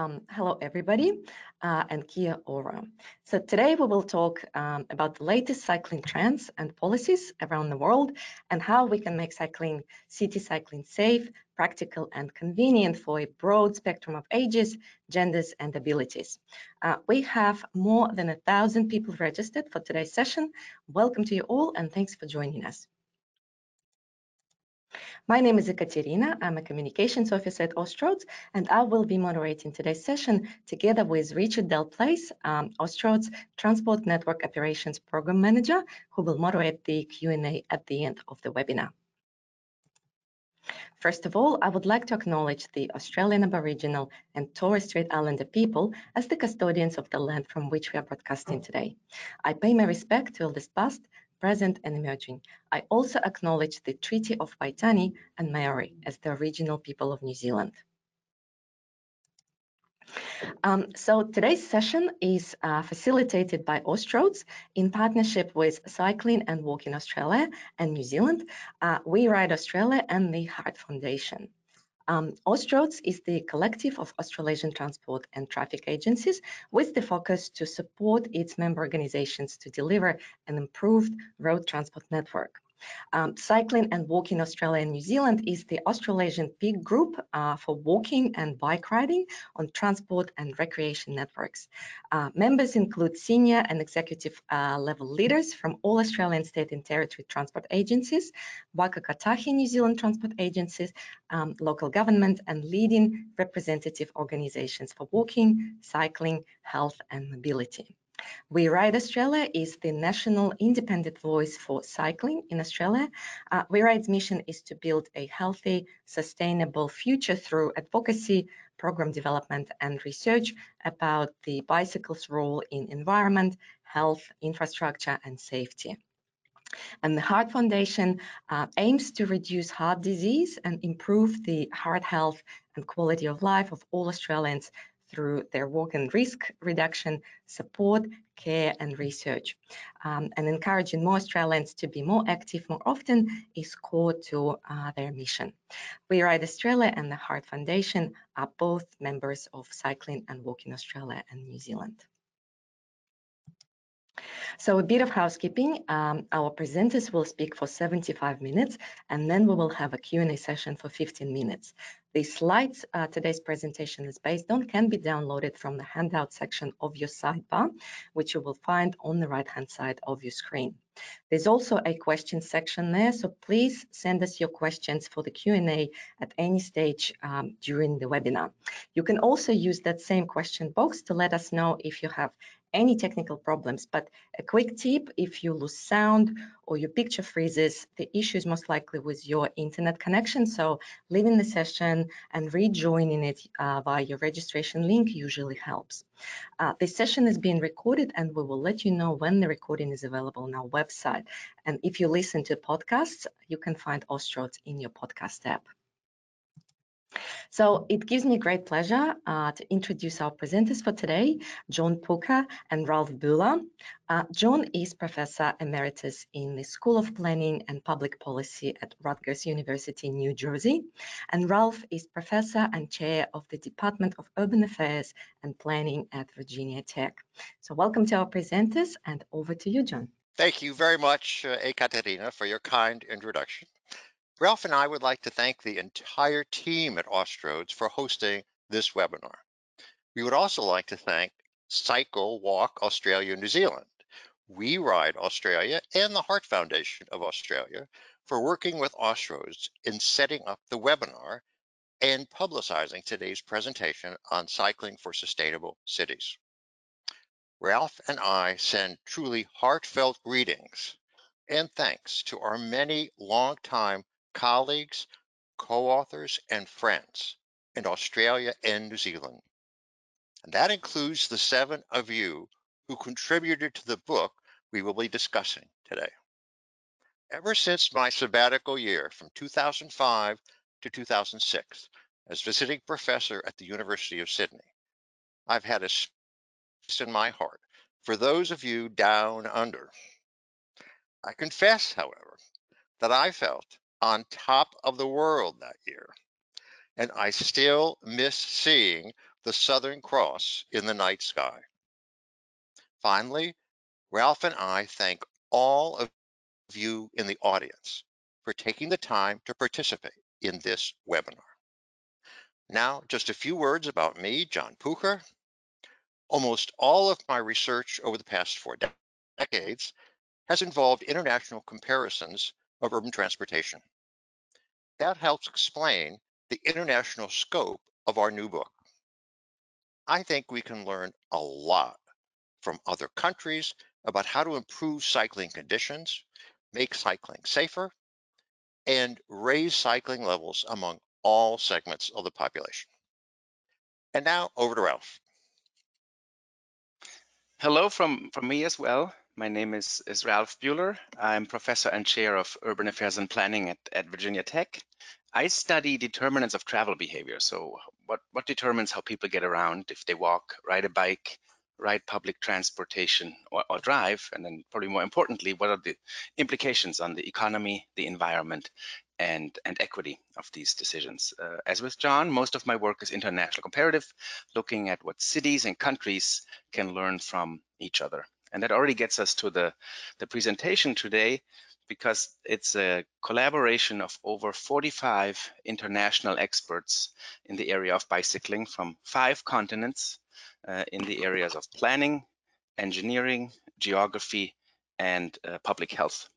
Um, hello, everybody, uh, and kia ora. So today we will talk um, about the latest cycling trends and policies around the world and how we can make cycling, city cycling safe, practical and convenient for a broad spectrum of ages, genders and abilities. Uh, we have more than a thousand people registered for today's session. Welcome to you all and thanks for joining us. My name is Ekaterina. I'm a communications officer at Austroads, and I will be moderating today's session together with Richard Delplace, um, Austroads Transport Network Operations Program Manager, who will moderate the Q&A at the end of the webinar. First of all, I would like to acknowledge the Australian Aboriginal and Torres Strait Islander people as the custodians of the land from which we are broadcasting today. I pay my respect to elders past, present and emerging. I also acknowledge the Treaty of Waitangi and Maori as the original people of New Zealand. Um, so today's session is uh, facilitated by Austroads in partnership with Cycling and Walking Australia and New Zealand, uh, We Ride Australia and the Heart Foundation. Um, Austroads is the collective of Australasian transport and traffic agencies with the focus to support its member organizations to deliver an improved road transport network. Um, Cycling and Walking Australia and New Zealand is the Australasian peak group uh, for walking and bike riding on transport and recreation networks. Uh, members include senior and executive uh, level leaders from all Australian state and territory transport agencies, Waka Kotahi New Zealand transport agencies, um, local government and leading representative organizations for walking, cycling, health and mobility. We Ride Australia is the national independent voice for cycling in Australia. Uh, We Ride's mission is to build a healthy, sustainable future through advocacy, program development and research about the bicycle's role in environment, health, infrastructure and safety. And the Heart Foundation uh, aims to reduce heart disease and improve the heart health and quality of life of all Australians through their work in risk reduction, support, care and research. Um, and encouraging more Australians to be more active more often is core to uh, their mission. We Ride Australia and the Heart Foundation are both members of Cycling and Walking Australia and New Zealand. So a bit of housekeeping. Um, our presenters will speak for 75 minutes, and then we will have a Q&A session for 15 minutes. The slides uh, today's presentation is based on can be downloaded from the handout section of your sidebar, which you will find on the right-hand side of your screen. There's also a question section there, so please send us your questions for the Q&A at any stage um, during the webinar. You can also use that same question box to let us know if you have any technical problems. But a quick tip, if you lose sound or your picture freezes, the issue is most likely with your internet connection. So leaving the session and rejoining it uh, via your registration link usually helps. Uh, this session is being recorded and we will let you know when the recording is available on our website. And if you listen to podcasts, you can find Austroads in your podcast app. So it gives me great pleasure uh, to introduce our presenters for today, John Pucher and Ralph Buehler. Uh, John is Professor Emeritus in the School of Planning and Public Policy at Rutgers University New Jersey, and Ralph is Professor and Chair of the Department of Urban Affairs and Planning at Virginia Tech. So welcome to our presenters and over to you, John. Thank you very much, uh, Ekaterina, for your kind introduction. Ralph and I would like to thank the entire team at Austroads for hosting this webinar. We would also like to thank Cycle Walk Australia New Zealand, We Ride Australia, and the Heart Foundation of Australia for working with Austroads in setting up the webinar and publicizing today's presentation on cycling for sustainable cities. Ralph and I send truly heartfelt greetings and thanks to our many longtime colleagues, co-authors, and friends in Australia and New Zealand. And that includes the seven of you who contributed to the book we will be discussing today. Ever since my sabbatical year from 2005 to 2006 as visiting professor at the University of Sydney, I've had a space in my heart for those of you down under. I confess, however, that I felt on top of the world that year. And I still miss seeing the Southern Cross in the night sky. Finally, Ralph and I thank all of you in the audience for taking the time to participate in this webinar. Now, just a few words about me, John Pucher. Almost all of my research over the past four decades has involved international comparisons of urban transportation. That helps explain the international scope of our new book. I think we can learn a lot from other countries about how to improve cycling conditions, make cycling safer, and raise cycling levels among all segments of the population. And now over to Ralph. Hello from, from me as well. My name is, is Ralph Buehler. I'm professor and chair of urban affairs and planning at, at Virginia Tech. I study determinants of travel behavior. So what, what determines how people get around if they walk, ride a bike, ride public transportation or, or, drive? And then probably more importantly, what are the implications on the economy, the environment, and, and equity of these decisions? Uh, as with John, most of my work is international comparative, looking at what cities and countries can learn from each other. And that already gets us to the, the presentation today because it's a collaboration of over 45 international experts in the area of bicycling from five continents uh, in the areas of planning, engineering, geography, and uh, public health.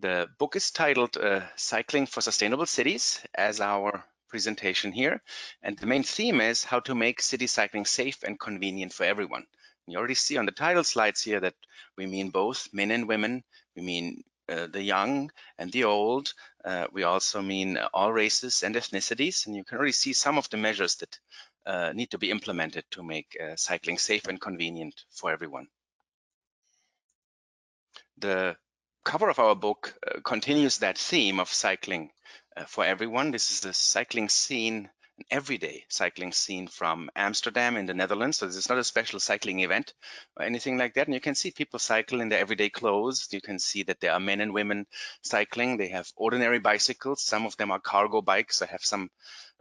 The book is titled uh, Cycling for Sustainable Cities as our presentation here. And the main theme is how to make city cycling safe and convenient for everyone. You already see on the title slides here that we mean both men and women. We mean uh, the young and the old. Uh, we also mean all races and ethnicities. And you can already see some of the measures that uh, need to be implemented to make uh, cycling safe and convenient for everyone. The cover of our book uh, continues that theme of cycling uh, for everyone. This is the cycling scene an everyday cycling scene from Amsterdam in the Netherlands. So this is not a special cycling event or anything like that. And you can see people cycle in their everyday clothes. You can see that there are men and women cycling. They have ordinary bicycles. Some of them are cargo bikes that have some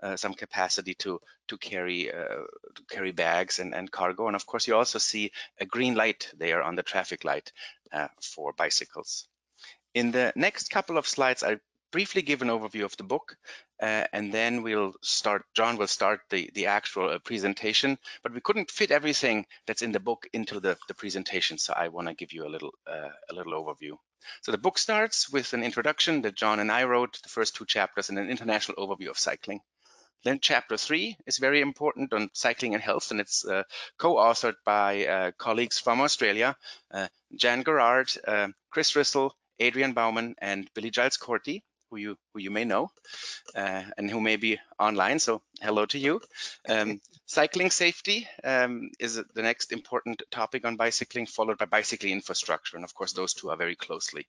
uh, some capacity to to carry uh, to carry bags and, and cargo. And of course, you also see a green light there on the traffic light uh, for bicycles. In the next couple of slides, I briefly give an overview of the book, uh, and then we'll start, John will start the, the actual uh, presentation, but we couldn't fit everything that's in the book into the, the presentation, so I wanna give you a little, uh, a little overview. So the book starts with an introduction that John and I wrote, the first two chapters, and an international overview of cycling. Then chapter three is very important on cycling and health, and it's uh, co-authored by uh, colleagues from Australia, uh, Jan Garrard, uh, Chris Rissel, Adrian Bauman, and Billie Giles Corti who you who you may know uh, and who may be online. So hello to you. Um, cycling safety um, is the next important topic on bicycling, followed by bicycling infrastructure, and of course those two are very closely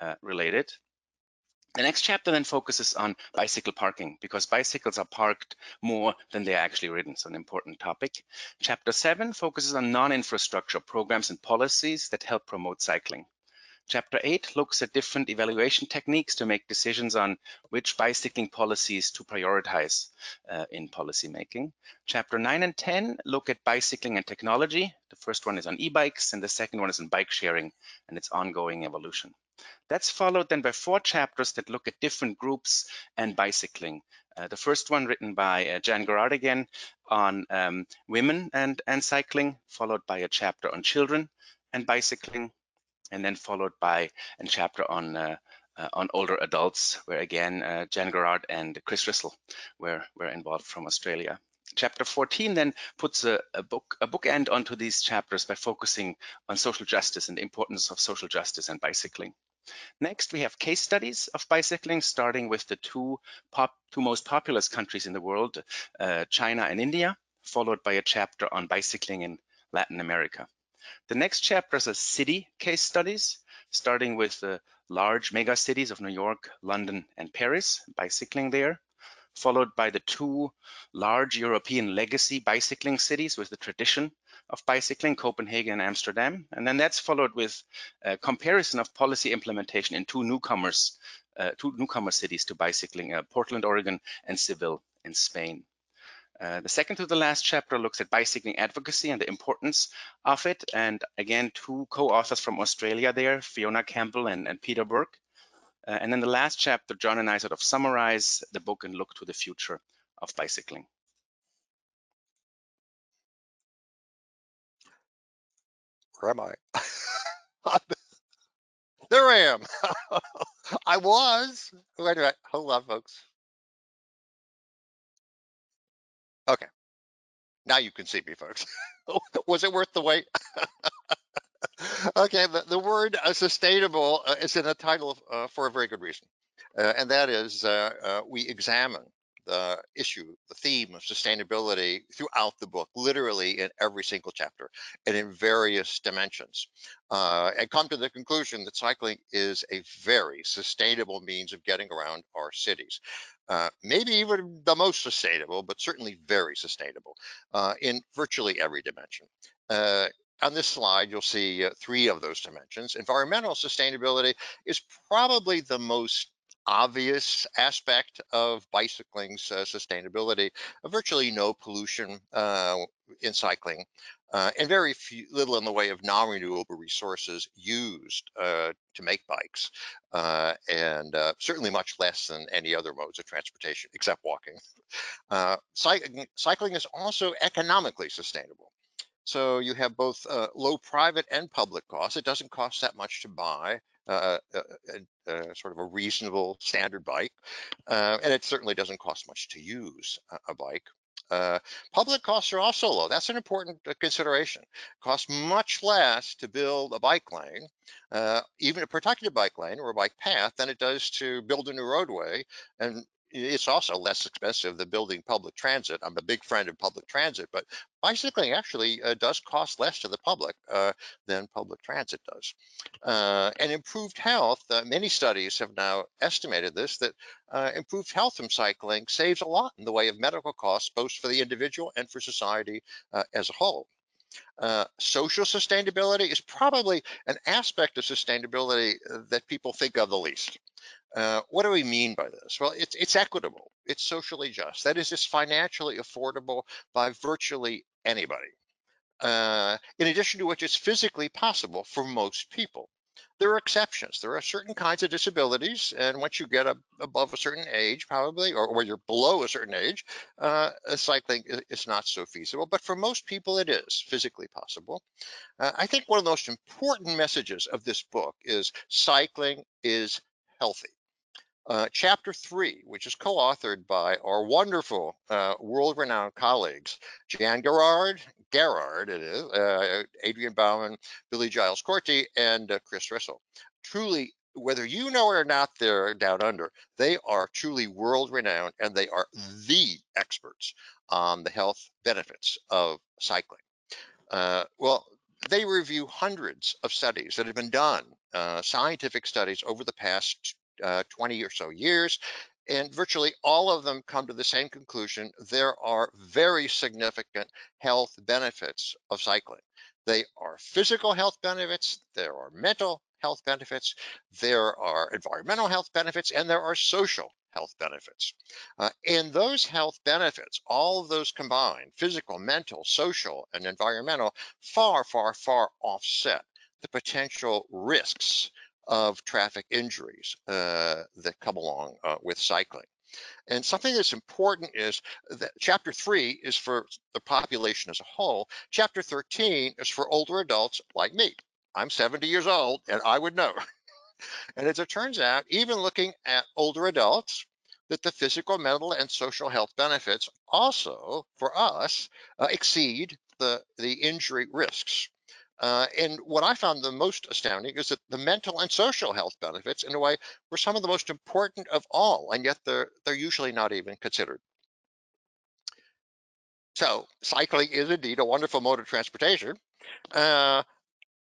uh, related. The next chapter then focuses on bicycle parking because bicycles are parked more than they are actually ridden, so an important topic. Chapter seven focuses on non-infrastructure programs and policies that help promote cycling. Chapter 8 looks at different evaluation techniques to make decisions on which bicycling policies to prioritize uh, in policymaking. Chapter 9 and 10 look at bicycling and technology. The first one is on e-bikes and the second one is on bike sharing and its ongoing evolution. That's followed then by four chapters that look at different groups and bicycling. Uh, the first one written by uh, Jan Garrard again on um, women and, and cycling, followed by a chapter on children and bicycling, and then followed by a chapter on uh, uh, on older adults, where again uh, Jan Garrard and Chris Rissel were were involved from Australia. Chapter 14 then puts a, a book a bookend onto these chapters by focusing on social justice and the importance of social justice and bicycling. Next, we have case studies of bicycling, starting with the two, pop, two most populous countries in the world, uh, China and India, followed by a chapter on bicycling in Latin America. The next chapters are city case studies, starting with the large mega cities of New York, London, and Paris, bicycling there, followed by the two large European legacy bicycling cities with the tradition of bicycling, Copenhagen and Amsterdam. And then that's followed with a comparison of policy implementation in two newcomers, uh, two newcomer cities to bicycling, uh, Portland, Oregon, and Seville in Spain. Uh, the second to the last chapter looks at bicycling advocacy and the importance of it. And again, two co-authors from Australia there, Fiona Campbell and, and Peter Bourke. Uh, and then the last chapter, John and I sort of summarize the book and look to the future of bicycling. Where am I? there I am. I was. Wait a minute. Hold on, folks. Okay. Now you can see me, folks. was it worth the wait? okay, the, the word uh, sustainable uh, is in the title uh, for a very good reason. Uh, and that is uh, uh, we examine the issue, the theme of sustainability throughout the book, literally in every single chapter and in various dimensions, uh, and come to the conclusion that cycling is a very sustainable means of getting around our cities. Uh, maybe even the most sustainable, but certainly very sustainable uh, in virtually every dimension. Uh, on this slide, you'll see uh, three of those dimensions. Environmental sustainability is probably the most obvious aspect of bicycling's uh, sustainability, virtually no pollution uh, in cycling, uh, and very few, little in the way of non-renewable resources used uh, to make bikes, uh, and uh, certainly much less than any other modes of transportation, except walking. cycling, cycling is also economically sustainable. So you have both uh, low private and public costs. It doesn't cost that much to buy uh, a, a, a, sort of a reasonable standard bike, uh, and it certainly doesn't cost much to use a, bike. Uh, public costs are also low. That's an important uh, consideration. It costs much less to build a bike lane, uh, even a protected bike lane or a bike path, than it does to build a new roadway. And it's also less expensive than building public transit. I'm a big friend of public transit, but bicycling actually uh, does cost less to the public uh, than public transit does. Uh, and improved health, uh, many studies have now estimated this, that uh, improved health from cycling saves a lot in the way of medical costs, both for the individual and for society uh, as a whole. Uh, social sustainability is probably an aspect of sustainability that people think of the least. Uh, what do we mean by this? Well, it's, it's equitable, it's socially just. That is, it's financially affordable by virtually anybody. Uh, in addition to which, it's physically possible for most people. There are exceptions. There are certain kinds of disabilities, and once you get above a certain age, probably, or, or you're below a certain age, uh, cycling is not so feasible. But for most people, it is physically possible. Uh, I think one of the most important messages of this book is cycling is healthy. Uh, chapter three, which is co-authored by our wonderful uh, world-renowned colleagues, Jan Gerard, Garrard it is, uh, Adrian Bauman, Billie Giles Corti, and uh, Chris Rissel. Truly, whether you know it or not, they're down under. They are truly world-renowned, and they are the experts on the health benefits of cycling. Uh, well, they review hundreds of studies that have been done, scientific studies over the past uh, 20 or so years, and virtually all of them come to the same conclusion. There are very significant health benefits of cycling. They are physical health benefits, there are mental health benefits, there are environmental health benefits, and there are social health benefits. Uh, and those health benefits, all of those combined, physical, mental, social, and environmental, far, far, far offset the potential risks of traffic injuries uh, that come along uh, with cycling. And something that's important is that chapter three is for the population as a whole. Chapter 13 is for older adults like me. I'm 70 years old and I would know. and as it turns out, even looking at older adults, that the physical, mental, and social health benefits also, for us, uh, exceed the, the injury risks. Uh, and what I found the most astounding is that the mental and social health benefits, in a way, were some of the most important of all, and yet they're they're usually not even considered. So cycling is indeed a wonderful mode of transportation. Uh,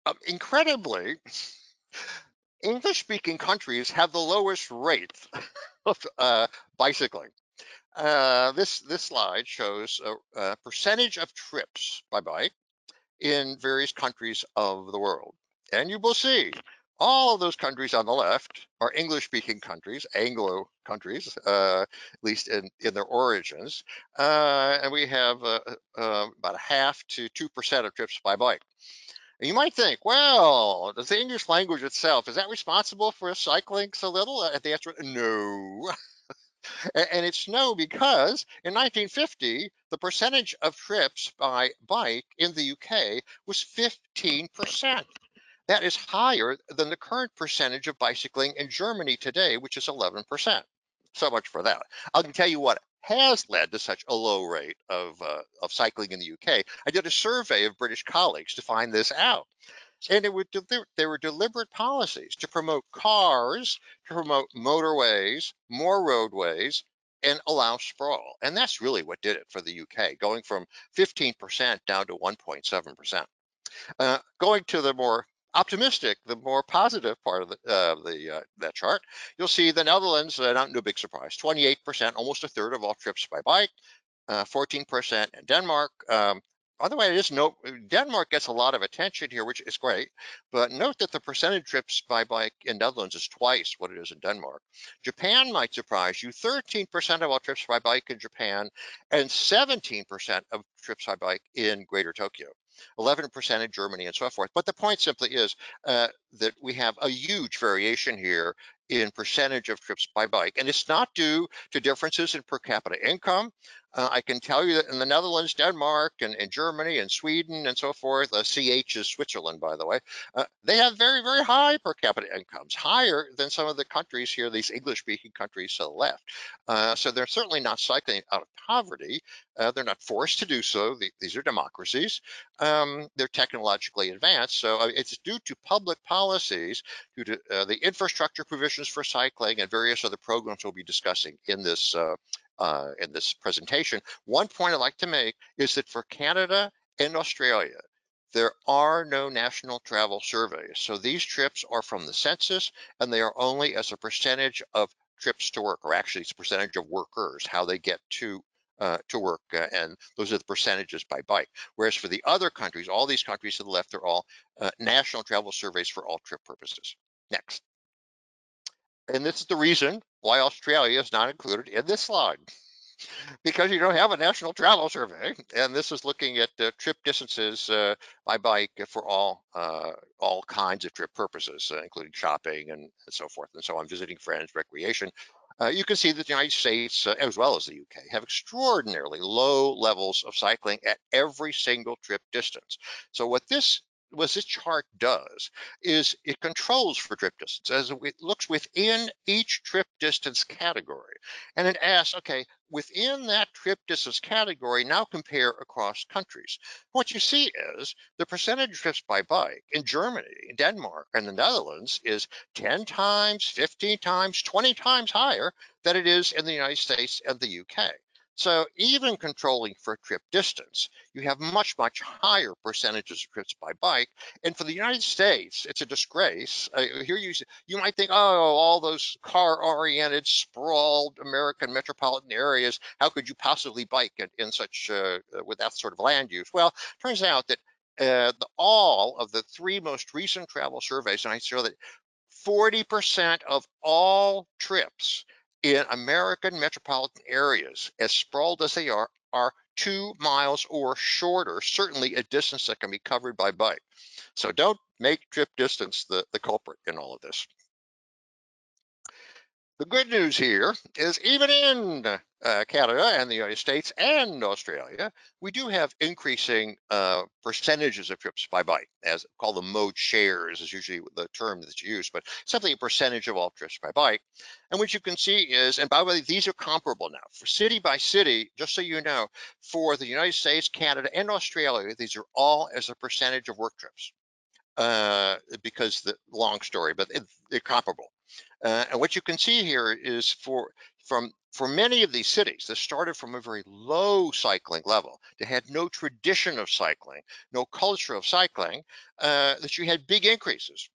um, incredibly, English-speaking countries have the lowest rate of uh, bicycling. Uh, this this slide shows a, a, percentage of trips by bike in various countries of the world. And you will see all of those countries on the left are English-speaking countries, Anglo countries, uh, at least in, in their origins. Uh, and we have uh, uh about a half to 2% of trips by bike. And you might think, well, does the English language itself, is that responsible for cycling so little? And the answer is no. and it's no because in 1950, the percentage of trips by bike in the UK was 15%. That is higher than the current percentage of bicycling in Germany today, which is 11%. So much for that. I can tell you what has led to such a low rate of, uh, of cycling in the UK. I did a survey of British colleagues to find this out. And it would there were deliberate policies to promote cars, to promote motorways, more roadways, and allow sprawl. And that's really what did it for the UK, going from 15% down to 1.7%. Uh, going to the more optimistic, the more positive part of the, uh, the uh, that chart, you'll see the Netherlands, uh, not no big surprise, 28%, almost a third of all trips by bike, 14% uh, in Denmark. Um, the way, is note Denmark gets a lot of attention here, which is great. But note that the percentage trips by bike in Netherlands is twice what it is in Denmark. Japan might surprise you: 13% of all trips by bike in Japan, and 17% of trips by bike in Greater Tokyo. 11% in Germany and so forth. But the point simply is uh, that we have a huge variation here in percentage of trips by bike. And it's not due to differences in per capita income. Uh, I can tell you that in the Netherlands, Denmark, and, and Germany, and Sweden, and so forth, uh, CH is Switzerland, by the way, uh, they have very, very high per capita incomes, higher than some of the countries here, these English-speaking countries to the left. Uh, so they're certainly not cycling out of poverty. Uh, they're not forced to do so. The, these are democracies. Um, they're technologically advanced. So uh, it's due to public policies, due to the infrastructure provisions for cycling, and various other programs we'll be discussing in this uh, in this presentation. One point I'd like to make is that for Canada and Australia, there are no national travel surveys. So these trips are from the census and they are only as a percentage of trips to work, or actually it's a percentage of workers, how they get to uh, to work, uh, and those are the percentages by bike. Whereas for the other countries, all these countries to the left, they're all uh, national travel surveys for all trip purposes. Next. And this is the reason why Australia is not included in this slide. because you don't have a national travel survey, and this is looking at uh, trip distances uh, by bike for all uh, all kinds of trip purposes, uh, including shopping and, and, so forth and so on, visiting friends, recreation. Uh, you can see that the United States, uh, as well as the UK, have extraordinarily low levels of cycling at every single trip distance. So what this what this chart does is it controls for trip distance as it looks within each trip distance category. And it asks, okay, within that trip distance category, now compare across countries. What you see is the percentage of trips by bike in Germany, Denmark, and the Netherlands is 10 times, 15 times, 20 times higher than it is in the United States and the UK. So even controlling for trip distance, you have much, much higher percentages of trips by bike. And for the United States, it's a disgrace. Uh, here you, you might think, oh, all those car-oriented, sprawled American metropolitan areas, how could you possibly bike in, in such, uh, with that sort of land use? Well, turns out that uh, the, all of the three most recent travel surveys, and I show that 40% of all trips in American metropolitan areas, as sprawled as they are, are two miles or shorter, certainly a distance that can be covered by bike. So don't make trip distance the, the culprit in all of this. The good news here is even in uh, Canada and the United States and Australia, we do have increasing uh, percentages of trips by bike, as called the mode shares is usually the term that's used, but simply a percentage of all trips by bike. And what you can see is, and by the way, these are comparable now for city by city, just so you know, for the United States, Canada, and Australia, these are all as a percentage of work trips. Uh, because the long story, but it, they're comparable. Uh, and what you can see here is for from for many of these cities, this started from a very low cycling level. They had no tradition of cycling, no culture of cycling, uh, that you had big increases.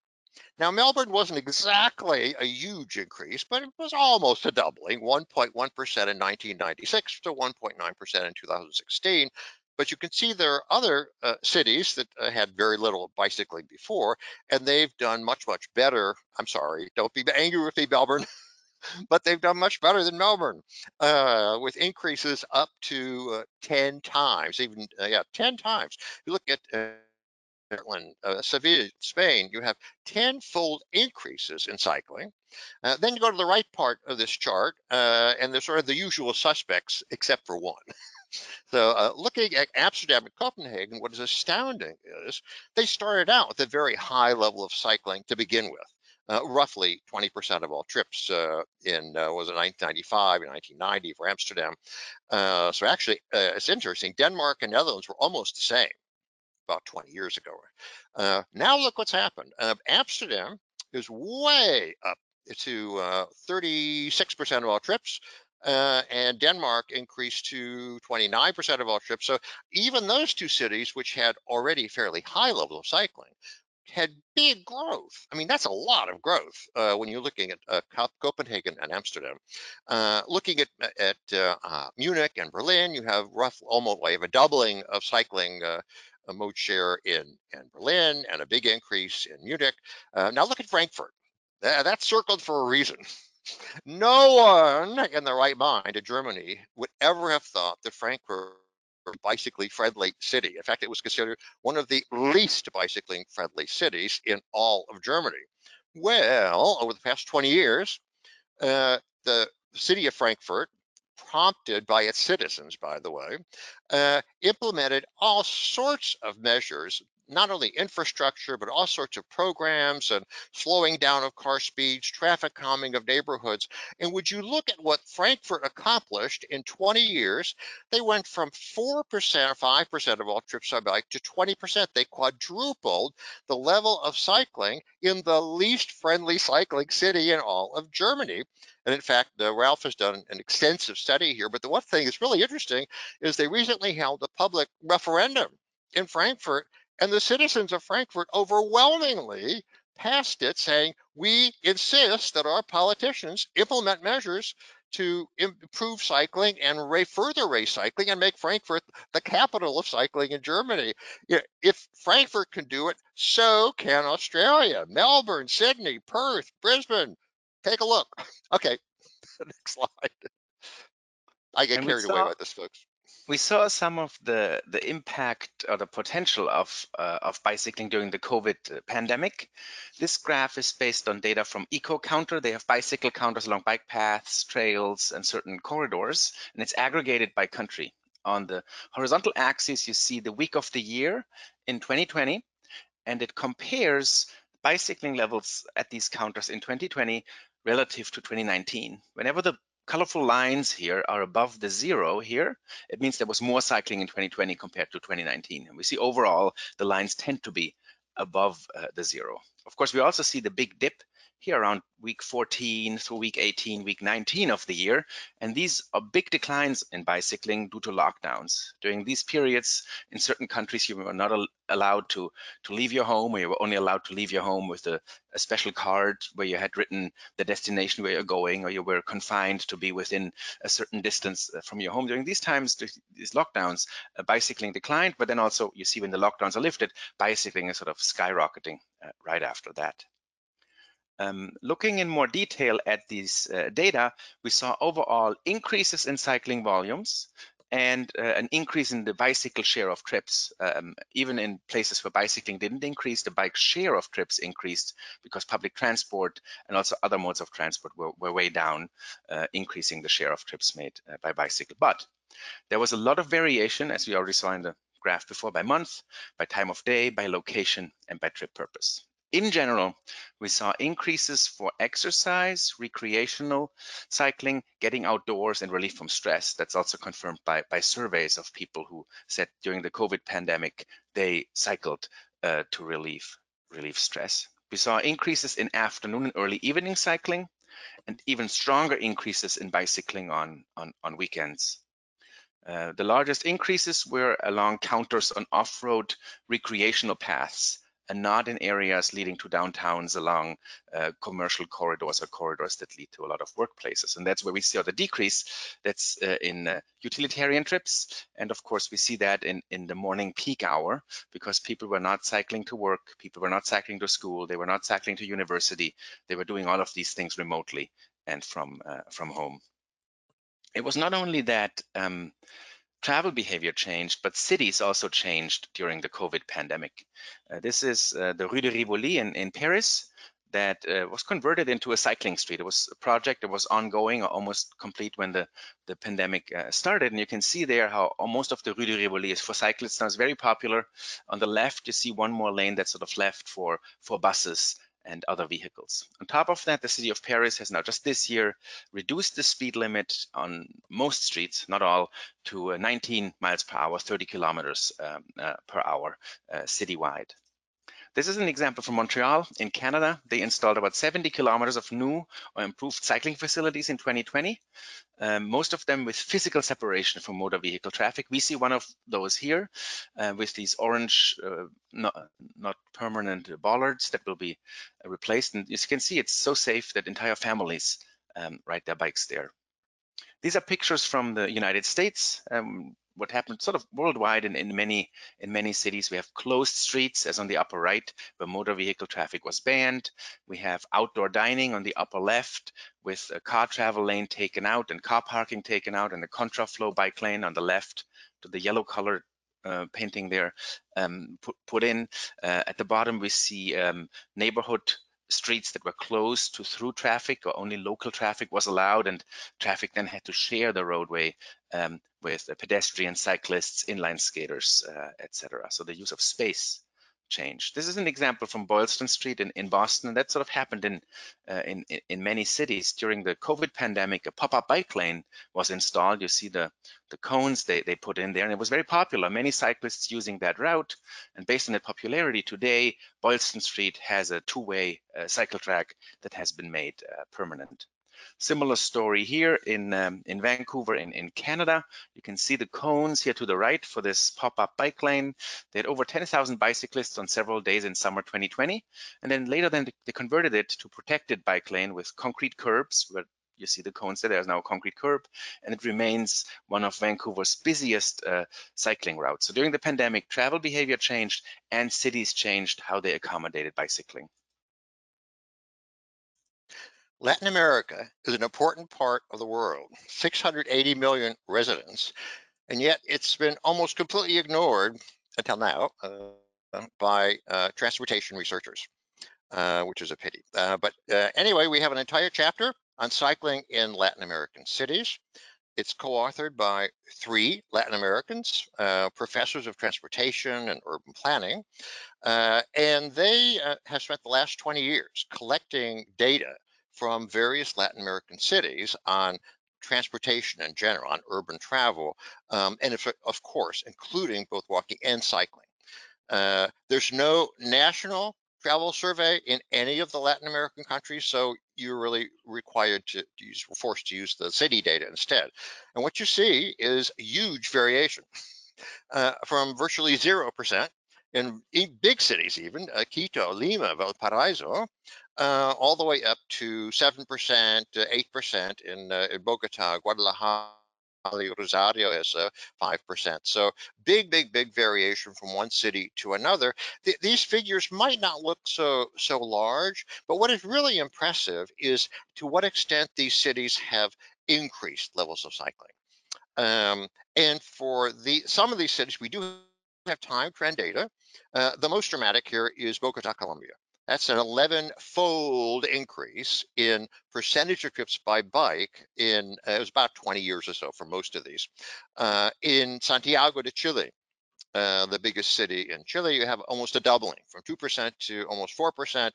Now, Melbourne wasn't exactly a huge increase, but it was almost a doubling, 1.1% in 1996 to 1.9% in 2016. But you can see there are other uh, cities that uh, had very little bicycling before, and they've done much, much better. I'm sorry, don't be angry with me, Melbourne. but they've done much better than Melbourne, uh, with increases up to uh, 10 times, even, uh, yeah, 10 times. You look at uh, Seville, Spain, you have tenfold increases in cycling. Uh, then you go to the right part of this chart, uh, and there's sort of the usual suspects, except for one. so uh, looking at Amsterdam and Copenhagen, what is astounding is they started out with a very high level of cycling to begin with. Uh, roughly 20% of all trips uh, in uh, was it 1995 and 1990 for Amsterdam. Uh, so actually, uh, it's interesting. Denmark and Netherlands were almost the same about 20 years ago. Uh, now look what's happened. Amsterdam is way up to 36% uh, of all trips. Uh, and Denmark increased to 29% of all trips. So even those two cities, which had already fairly high level of cycling, had big growth. I mean, that's a lot of growth uh, when you're looking at uh, Copenhagen and Amsterdam. Uh, looking at at uh, uh, Munich and Berlin, you have rough almost like a doubling of cycling uh, mode share in, in Berlin and a big increase in Munich. now look at Frankfurt. That, that's circled for a reason. No one in the right mind in Germany would ever have thought that Frankfurt was a bicycling friendly city. In fact, it was considered one of the least bicycling friendly cities in all of Germany. Well, over the past 20 years, uh, the city of Frankfurt, prompted by its citizens, by the way, uh, implemented all sorts of measures not only infrastructure, but all sorts of programs and slowing down of car speeds, traffic calming of neighborhoods. And would you look at what Frankfurt accomplished in 20 years? They went from 4% or 5% of all trips by bike to 20%. They quadrupled the level of cycling in the least friendly cycling city in all of Germany. And in fact, uh, Ralph has done an extensive study here. But the one thing that's really interesting is they recently held a public referendum in Frankfurt and the citizens of Frankfurt overwhelmingly passed it saying, we insist that our politicians implement measures to improve cycling and further race cycling and make Frankfurt the capital of cycling in Germany. If Frankfurt can do it, so can Australia, Melbourne, Sydney, Perth, Brisbane. Take a look. Okay, next slide. I get carried away by this, folks we saw some of the the impact or the potential of uh, of bicycling during the COVID uh, pandemic. This graph is based on data from EcoCounter. They have bicycle counters along bike paths, trails, and certain corridors, and it's aggregated by country. On the horizontal axis, you see the week of the year in 2020, and it compares bicycling levels at these counters in 2020 relative to 2019. Whenever the colorful lines here are above the zero here, it means there was more cycling in 2020 compared to 2019. And we see overall, the lines tend to be above uh, the zero. Of course, we also see the big dip here around week 14 through week 18, week 19 of the year. And these are big declines in bicycling due to lockdowns. During these periods, in certain countries, you were not al allowed to, to leave your home, or you were only allowed to leave your home with a, a, special card where you had written the destination where you're going, or you were confined to be within a certain distance uh, from your home. During these times, these lockdowns, uh, bicycling declined, but then also you see when the lockdowns are lifted, bicycling is sort of skyrocketing uh, right after that. Um, looking in more detail at these uh, data, we saw overall increases in cycling volumes and uh, an increase in the bicycle share of trips. Um, even in places where bicycling didn't increase, the bike share of trips increased because public transport and also other modes of transport were, were way down, uh, increasing the share of trips made uh, by bicycle. But there was a lot of variation, as we already saw in the graph before, by month, by time of day, by location, and by trip purpose. In general, we saw increases for exercise, recreational cycling, getting outdoors, and relief from stress. That's also confirmed by, by surveys of people who said during the COVID pandemic, they cycled uh, to relieve, relieve stress. We saw increases in afternoon and early evening cycling, and even stronger increases in bicycling on, on, on weekends. Uh, the largest increases were along counters on off-road recreational paths and not in areas leading to downtowns along uh, commercial corridors or corridors that lead to a lot of workplaces. And that's where we see the decrease. That's uh, in uh, utilitarian trips. And of course, we see that in, in the morning peak hour because people were not cycling to work, people were not cycling to school, they were not cycling to university. They were doing all of these things remotely and from, uh, from home. It was not only that um, travel behavior changed, but cities also changed during the COVID pandemic. Uh, this is uh, the Rue de Rivoli in, in Paris that uh, was converted into a cycling street. It was a project that was ongoing, almost complete when the, the pandemic uh, started. And you can see there how most of the Rue de Rivoli is for cyclists now. It's very popular. On the left, you see one more lane that's sort of left for, for buses and other vehicles. On top of that, the city of Paris has now just this year reduced the speed limit on most streets, not all, to uh, 19 miles per hour, 30 kilometers um, uh, per hour uh, citywide. This is an example from Montreal in Canada. They installed about 70 kilometers of new or improved cycling facilities in 2020, um, most of them with physical separation from motor vehicle traffic. We see one of those here uh, with these orange, uh, not, not, permanent bollards that will be replaced. And as you can see, it's so safe that entire families um, ride their bikes there. These are pictures from the United States. Um, what happened sort of worldwide in, in many in many cities. We have closed streets as on the upper right where motor vehicle traffic was banned. We have outdoor dining on the upper left with a car travel lane taken out and car parking taken out and the contraflow bike lane on the left to the yellow colored uh, painting there um, put, put in. Uh, at the bottom we see um, neighborhood streets that were closed to through traffic or only local traffic was allowed and traffic then had to share the roadway um, with pedestrians, cyclists, inline skaters, uh, etc. So the use of space change. This is an example from Boylston Street in, in Boston. And That sort of happened in, uh, in, in many cities. During the COVID pandemic, a pop-up bike lane was installed. You see the, the cones they, they put in there, and it was very popular. Many cyclists using that route. And based on the popularity today, Boylston Street has a two-way uh, cycle track that has been made uh, permanent. Similar story here in, um, in Vancouver in, in Canada. You can see the cones here to the right for this pop-up bike lane. They had over 10,000 bicyclists on several days in summer 2020. And then later then they converted it to protected bike lane with concrete curbs where you see the cones there, there's now a concrete curb, and it remains one of Vancouver's busiest uh, cycling routes. So during the pandemic, travel behavior changed and cities changed how they accommodated bicycling. Latin America is an important part of the world, 680 million residents, and yet it's been almost completely ignored until now uh, by uh, transportation researchers, uh, which is a pity. Uh, but uh, anyway, we have an entire chapter on cycling in Latin American cities. It's co-authored by three Latin Americans, uh, professors of transportation and urban planning, and they have spent the last 20 years collecting data from various Latin American cities on transportation in general, on urban travel, um, and if, of course, including both walking and cycling. Uh, there's no national travel survey in any of the Latin American countries, so you're really required to, use, forced to use the city data instead. And what you see is huge variation uh, from virtually 0% in big cities even, uh, Quito, Lima, Valparaiso, uh, all the way up to 7%, 8% in, uh, in Bogota, Guadalajara, Rosario is uh, 5%. So big, big, big variation from one city to another. Th these figures might not look so, so large, but what is really impressive is to what extent these cities have increased levels of cycling. Um, and for the some of these cities, we do have time trend data. Uh, the most dramatic here is Bogota, Colombia. That's an 11 fold increase in percentage of trips by bike in, uh, it was about 20 years or so for most of these. Uh, in Santiago de Chile, uh, the biggest city in Chile, you have almost a doubling from 2% to almost 4%.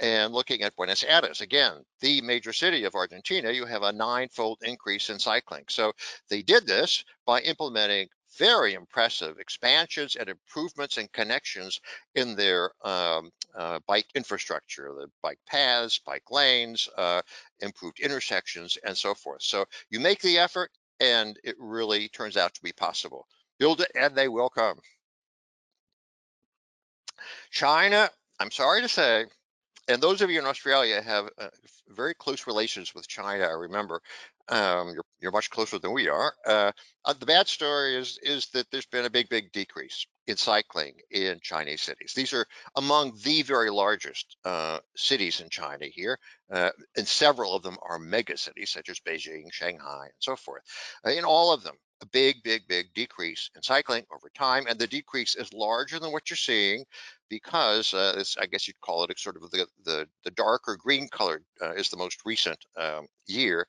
And looking at Buenos Aires, again, the major city of Argentina, you have a nine-fold increase in cycling. So they did this by implementing very impressive expansions and improvements and connections in their um, uh, bike infrastructure, the bike paths, bike lanes, uh, improved intersections, and so forth. So you make the effort and it really turns out to be possible. Build it and they will come. China, I'm sorry to say, and those of you in Australia have uh, very close relations with China. I remember um, you're you're much closer than we are. Uh, uh, the bad story is is that there's been a big big decrease in cycling in Chinese cities. These are among the very largest uh, cities in China here, uh, and several of them are mega cities such as Beijing, Shanghai, and so forth. Uh, in all of them, a big, big, big decrease in cycling over time, and the decrease is larger than what you're seeing because uh, I guess you'd call it sort of the the, the darker green colored uh, is the most recent um, year.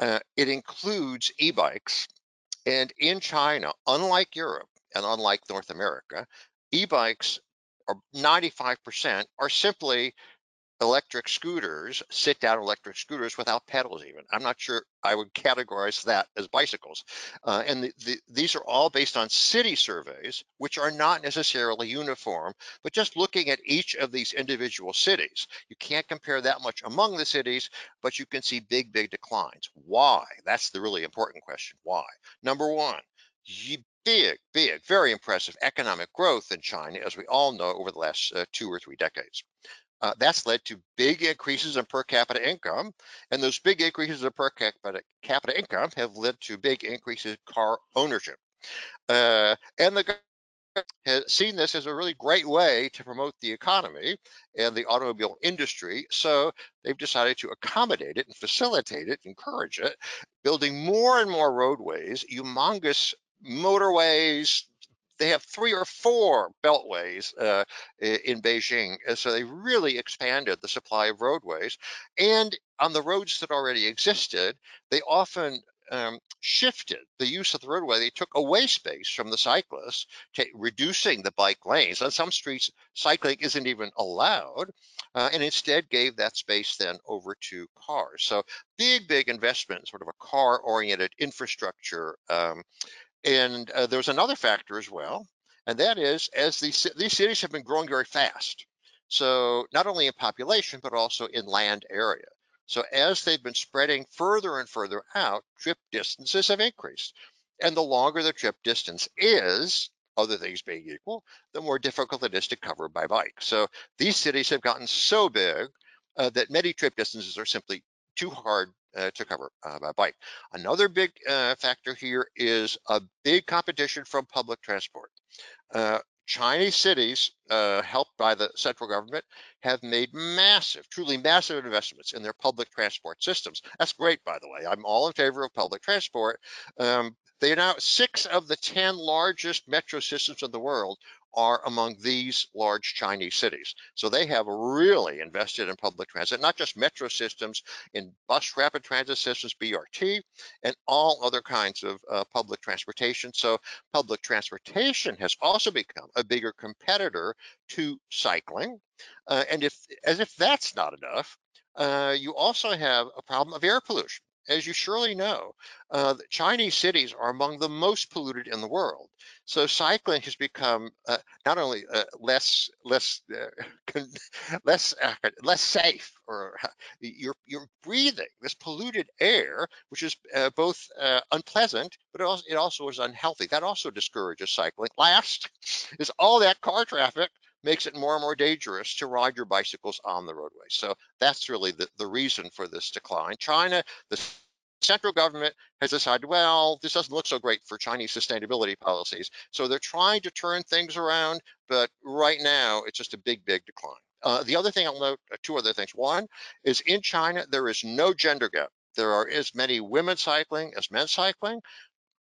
Uh, it includes e-bikes, and in China, unlike Europe and unlike North America, e-bikes are 95% are simply electric scooters, sit down electric scooters without pedals even. I'm not sure I would categorize that as bicycles. Uh, and the, the, these are all based on city surveys, which are not necessarily uniform, but just looking at each of these individual cities. You can't compare that much among the cities, but you can see big, big declines. Why? That's the really important question. Why? Number one, big, big, very impressive economic growth in China, as we all know, over the last uh, two or three decades. Uh, that's led to big increases in per capita income, and those big increases in per capita, capita income have led to big increases in car ownership. Uh, and the government has seen this as a really great way to promote the economy and the automobile industry. So they've decided to accommodate it and facilitate it, encourage it, building more and more roadways, humongous motorways, they have three or four beltways uh, in Beijing. So they really expanded the supply of roadways. And on the roads that already existed, they often um, shifted the use of the roadway. They took away space from the cyclists, reducing the bike lanes. On some streets, cycling isn't even allowed, uh, and instead gave that space then over to cars. So big, big investment, sort of a car-oriented infrastructure um, and uh, there's another factor as well, and that is as these, these cities have been growing very fast. So not only in population, but also in land area. So as they've been spreading further and further out, trip distances have increased. And the longer the trip distance is, other things being equal, the more difficult it is to cover by bike. So these cities have gotten so big uh, that many trip distances are simply too hard uh, to cover uh, by bike. Another big uh, factor here is a big competition from public transport. Uh, Chinese cities, uh, helped by the central government, have made massive, truly massive investments in their public transport systems. That's great, by the way. I'm all in favor of public transport. Um, they are now six of the 10 largest metro systems in the world are among these large Chinese cities. So they have really invested in public transit, not just metro systems, in bus rapid transit systems, BRT, and all other kinds of uh, public transportation. So public transportation has also become a bigger competitor to cycling. Uh, and if, as if that's not enough, uh, you also have a problem of air pollution as you surely know, uh, Chinese cities are among the most polluted in the world. So cycling has become uh, not only uh, less less uh, less uh, less safe, or you're you're breathing this polluted air, which is uh, both unpleasant, but it also, it also is unhealthy. That also discourages cycling. Last is all that car traffic makes it more and more dangerous to ride your bicycles on the roadway. So that's really the, the reason for this decline. China, the central government has decided, well, this doesn't look so great for Chinese sustainability policies. So they're trying to turn things around, but right now it's just a big, big decline. Uh, the other thing I'll note, uh, two other things. One is in China, there is no gender gap. There are as many women cycling as men cycling.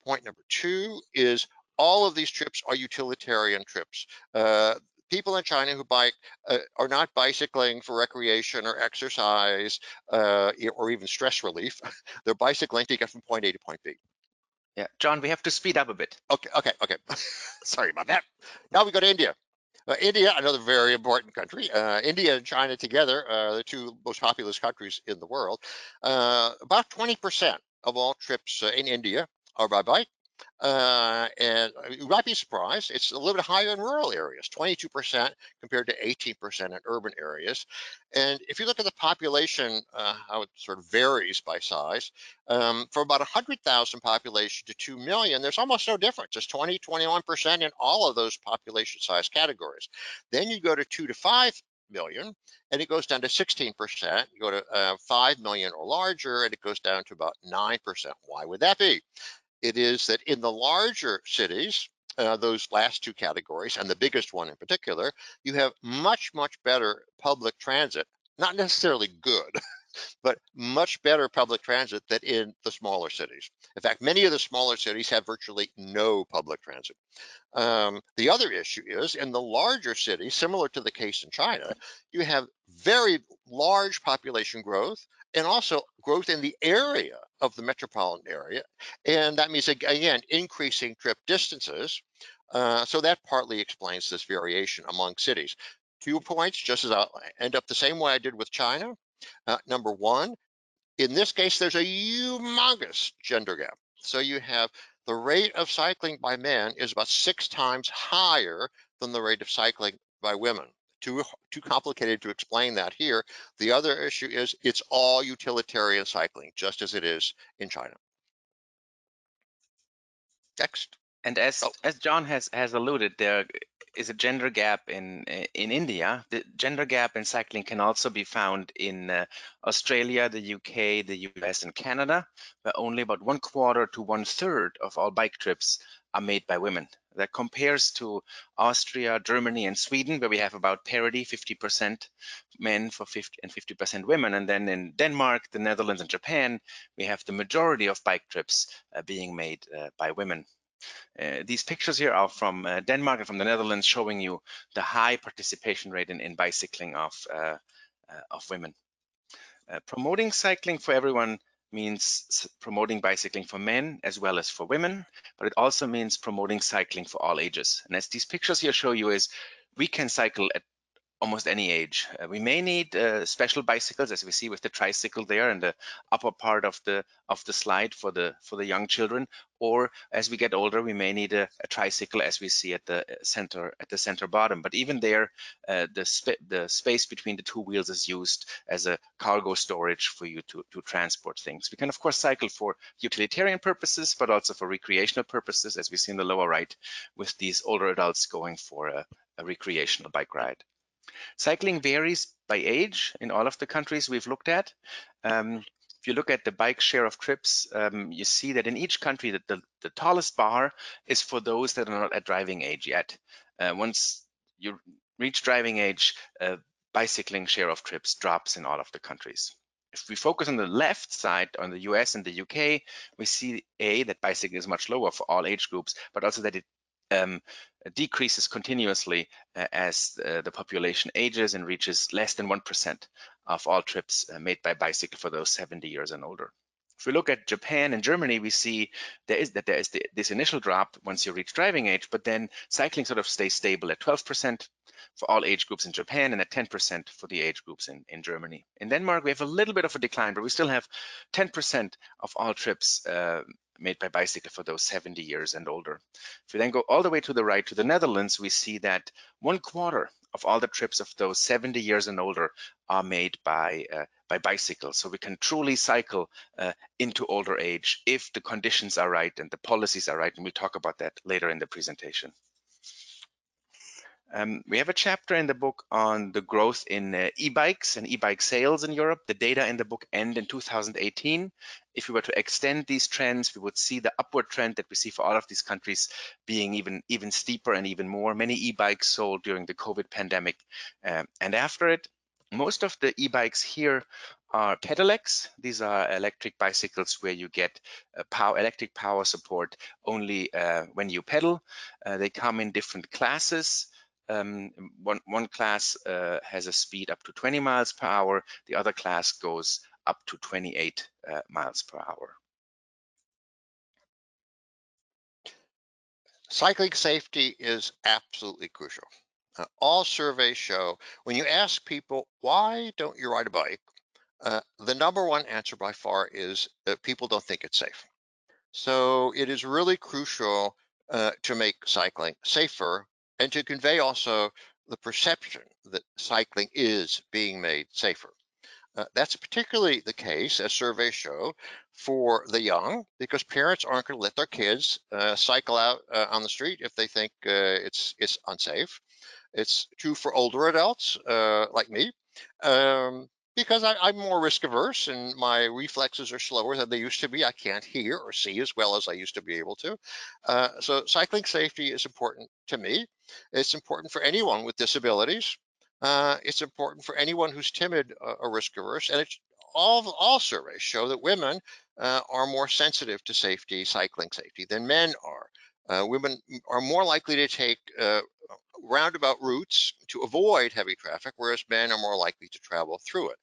Point number two is all of these trips are utilitarian trips. Uh, people in China who bike uh, are not bicycling for recreation or exercise uh, or even stress relief. They're bicycling to get from point A to point B. Yeah, John, we have to speed up a bit. Okay, okay, okay. Sorry about that. Now we go to India. Uh, India, another very important country. Uh, India and China together, uh, the two most populous countries in the world. Uh, about 20% of all trips uh, in India are by bike, Uh, and you might be surprised, it's a little bit higher in rural areas, 22% compared to 18% in urban areas. And if you look at the population, uh, how it sort of varies by size, um, from about 100,000 population to 2 million, there's almost no difference. It's 20, 21% in all of those population size categories. Then you go to 2 to 5 million and it goes down to 16%. You go to uh, 5 million or larger and it goes down to about 9%. Why would that be? It is that in the larger cities, uh, those last two categories, and the biggest one in particular, you have much, much better public transit. Not necessarily good, but much better public transit than in the smaller cities. In fact, many of the smaller cities have virtually no public transit. Um, the other issue is in the larger cities, similar to the case in China, you have very large population growth and also growth in the area of the metropolitan area. And that means, again, increasing trip distances. Uh, so that partly explains this variation among cities. Two points, just as I'll end up the same way I did with China. Uh, number one, in this case, there's a humongous gender gap. So you have the rate of cycling by men is about six times higher than the rate of cycling by women. Too, too complicated to explain that here. The other issue is it's all utilitarian cycling, just as it is in China. Next. And as oh. as John has has alluded, there is a gender gap in in India. The gender gap in cycling can also be found in uh, Australia, the UK, the US, and Canada, where only about one quarter to one third of all bike trips are made by women. That compares to Austria, Germany, and Sweden, where we have about parity, 50% men for 50 and 50% women. And then in Denmark, the Netherlands, and Japan, we have the majority of bike trips uh, being made uh, by women. Uh, these pictures here are from uh, Denmark and from the Netherlands showing you the high participation rate in, in bicycling of, uh, uh of women. Promoting cycling for everyone means promoting bicycling for men as well as for women, but it also means promoting cycling for all ages. And as these pictures here show you is we can cycle at almost any age. Uh, we may need uh, special bicycles, as we see with the tricycle there in the upper part of the of the slide for the for the young children. Or as we get older, we may need a, a tricycle, as we see at the uh, center at the center bottom. But even there, uh, the sp the space between the two wheels is used as a cargo storage for you to to transport things. We can of course cycle for utilitarian purposes, but also for recreational purposes, as we see in the lower right, with these older adults going for a, a recreational bike ride. Cycling varies by age in all of the countries we've looked at. Um, if you look at the bike share of trips, um, you see that in each country that the, the tallest bar is for those that are not at driving age yet. Uh, once you reach driving age, uh, bicycling share of trips drops in all of the countries. If we focus on the left side, on the US and the UK, we see A, that bicycling is much lower for all age groups, but also that it um, decreases continuously uh, as uh, the population ages and reaches less than 1% of all trips uh, made by bicycle for those 70 years and older. If we look at Japan and Germany, we see there is that there is the, this initial drop once you reach driving age, but then cycling sort of stays stable at 12% for all age groups in Japan and at 10% for the age groups in, in Germany. In Denmark, we have a little bit of a decline, but we still have 10% of all trips uh, made by bicycle for those 70 years and older. If we then go all the way to the right to the Netherlands, we see that one quarter of all the trips of those 70 years and older are made by uh, by bicycle. So we can truly cycle uh, into older age if the conditions are right and the policies are right. And we'll talk about that later in the presentation. Um, we have a chapter in the book on the growth in uh, e-bikes and e-bike sales in Europe. The data in the book end in 2018. If we were to extend these trends, we would see the upward trend that we see for all of these countries being even, even steeper and even more. Many e-bikes sold during the COVID pandemic um, and after it. Most of the e-bikes here are pedelecs. These are electric bicycles where you get uh, power, electric power support only uh, when you pedal. Uh, they come in different classes. Um, one, one class uh, has a speed up to 20 miles per hour. The other class goes up to 28 uh, miles per hour. Cycling safety is absolutely crucial. Uh, all surveys show when you ask people, why don't you ride a bike? Uh, the number one answer by far is that people don't think it's safe. So it is really crucial uh, to make cycling safer and to convey also the perception that cycling is being made safer. Uh, that's particularly the case, as surveys show, for the young, because parents aren't going to let their kids uh, cycle out uh, on the street if they think uh, it's it's unsafe. It's true for older adults uh, like me, um, because I, am more risk averse and my reflexes are slower than they used to be. I can't hear or see as well as I used to be able to. Uh, so cycling safety is important to me. It's important for anyone with disabilities. Uh, it's important for anyone who's timid or risk averse, and it's all all surveys show that women uh, are more sensitive to safety, cycling safety, than men are. Uh, women are more likely to take uh, roundabout routes to avoid heavy traffic, whereas men are more likely to travel through it.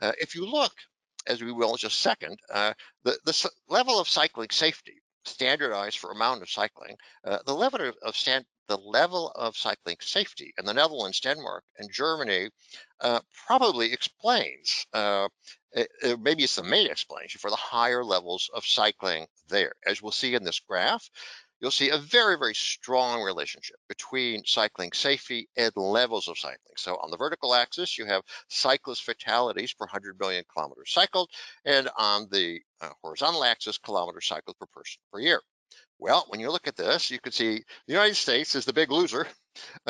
Uh, if you look, as we will in just a second, the, the level of cycling safety standardized for amount of cycling, uh, the level of stand, the level of cycling safety in the Netherlands, Denmark, and Germany uh, probably explains, uh, it, it, maybe it's the main explanation for the higher levels of cycling there. As we'll see in this graph, you'll see a very, very strong relationship between cycling safety and levels of cycling. So on the vertical axis, you have cyclist fatalities per 100 million kilometers cycled, and on the uh, horizontal axis, kilometers cycled per person per year. Well, when you look at this, you can see the United States is the big loser.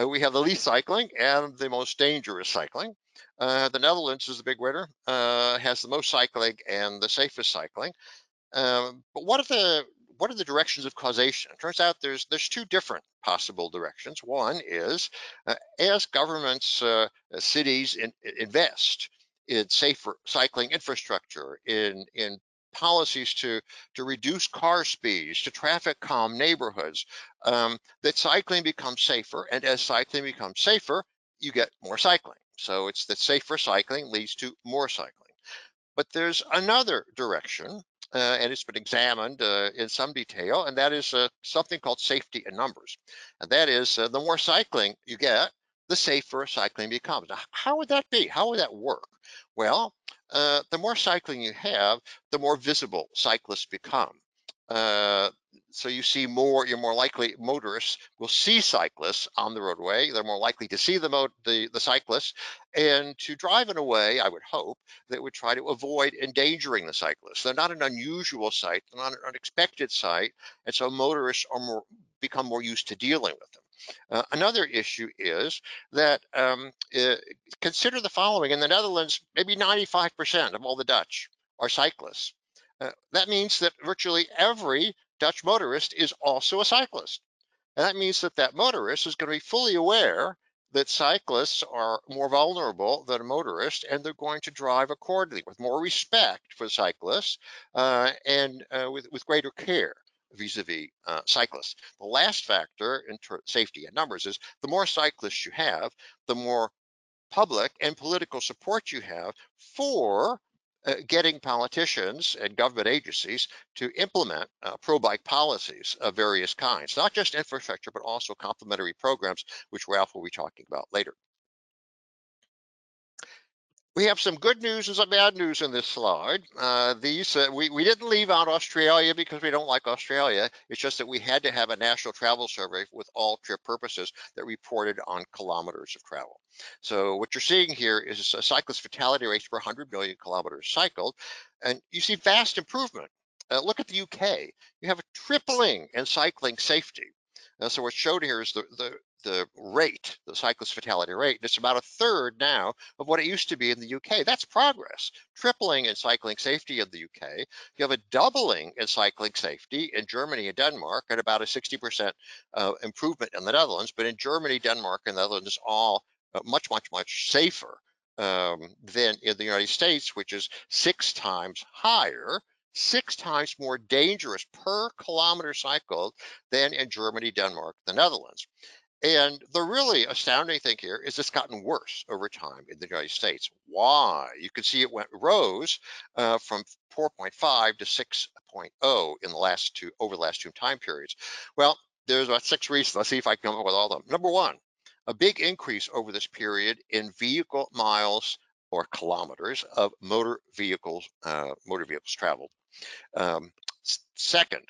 Uh, we have the least cycling and the most dangerous cycling. Uh, the Netherlands is the big winner, uh, has the most cycling and the safest cycling. Um, but what are the what are the directions of causation? It turns out there's there's two different possible directions. One is uh, as governments, uh, cities in, invest in safer cycling infrastructure, in in policies to to reduce car speeds, to traffic calm neighborhoods, um, that cycling becomes safer, and as cycling becomes safer, you get more cycling. So it's that safer cycling leads to more cycling. But there's another direction uh, and it's been examined uh, in some detail, and that is uh, something called safety in numbers. And that is uh, the more cycling you get, the safer cycling becomes. Now, how would that be? How would that work? Well, uh, the more cycling you have, the more visible cyclists become. Uh, so you see more, you're more likely, motorists will see cyclists on the roadway. They're more likely to see the, the, the cyclists and to drive in a way, I would hope, that would try to avoid endangering the cyclists. They're not an unusual sight, they're not an unexpected sight, and so motorists are more, become more used to dealing with them. Uh, another issue is that um, uh, consider the following. In the Netherlands, maybe 95% of all the Dutch are cyclists. Uh, that means that virtually every Dutch motorist is also a cyclist. And that means that that motorist is going to be fully aware that cyclists are more vulnerable than a motorist and they're going to drive accordingly with more respect for cyclists uh, and uh, with, with greater care vis-a-vis uh, cyclists. The last factor in safety and numbers is the more cyclists you have, the more public and political support you have for uh, getting politicians and government agencies to implement uh, pro-bike policies of various kinds, not just infrastructure, but also complementary programs, which Ralph will be talking about later. We have some good news and some bad news in this slide. Uh, these uh, we, we didn't leave out Australia because we don't like Australia. It's just that we had to have a national travel survey with all trip purposes that reported on kilometers of travel. So what you're seeing here is a cyclist fatality rate per 100 million kilometers cycled, and you see vast improvement. Uh, look at the UK. You have a tripling in cycling safety. Uh, so what's shown here is the, the, the rate, the cyclist fatality rate. and It's about a third now of what it used to be in the UK. That's progress. Tripling in cycling safety in the UK. You have a doubling in cycling safety in Germany and Denmark and about a 60% uh, improvement in the Netherlands. But in Germany, Denmark, and the Netherlands, all uh, much, much, much safer um, than in the United States, which is six times higher six times more dangerous per kilometer cycled than in Germany, Denmark, the Netherlands. And the really astounding thing here is it's gotten worse over time in the United States. Why? You can see it went rose uh, from 4.5 to 6.0 in the last two over the last two time periods. Well, there's about six reasons. Let's see if I can come up with all of them. Number one, a big increase over this period in vehicle miles or kilometers of motor vehicles, uh, motor vehicles traveled. Um, second,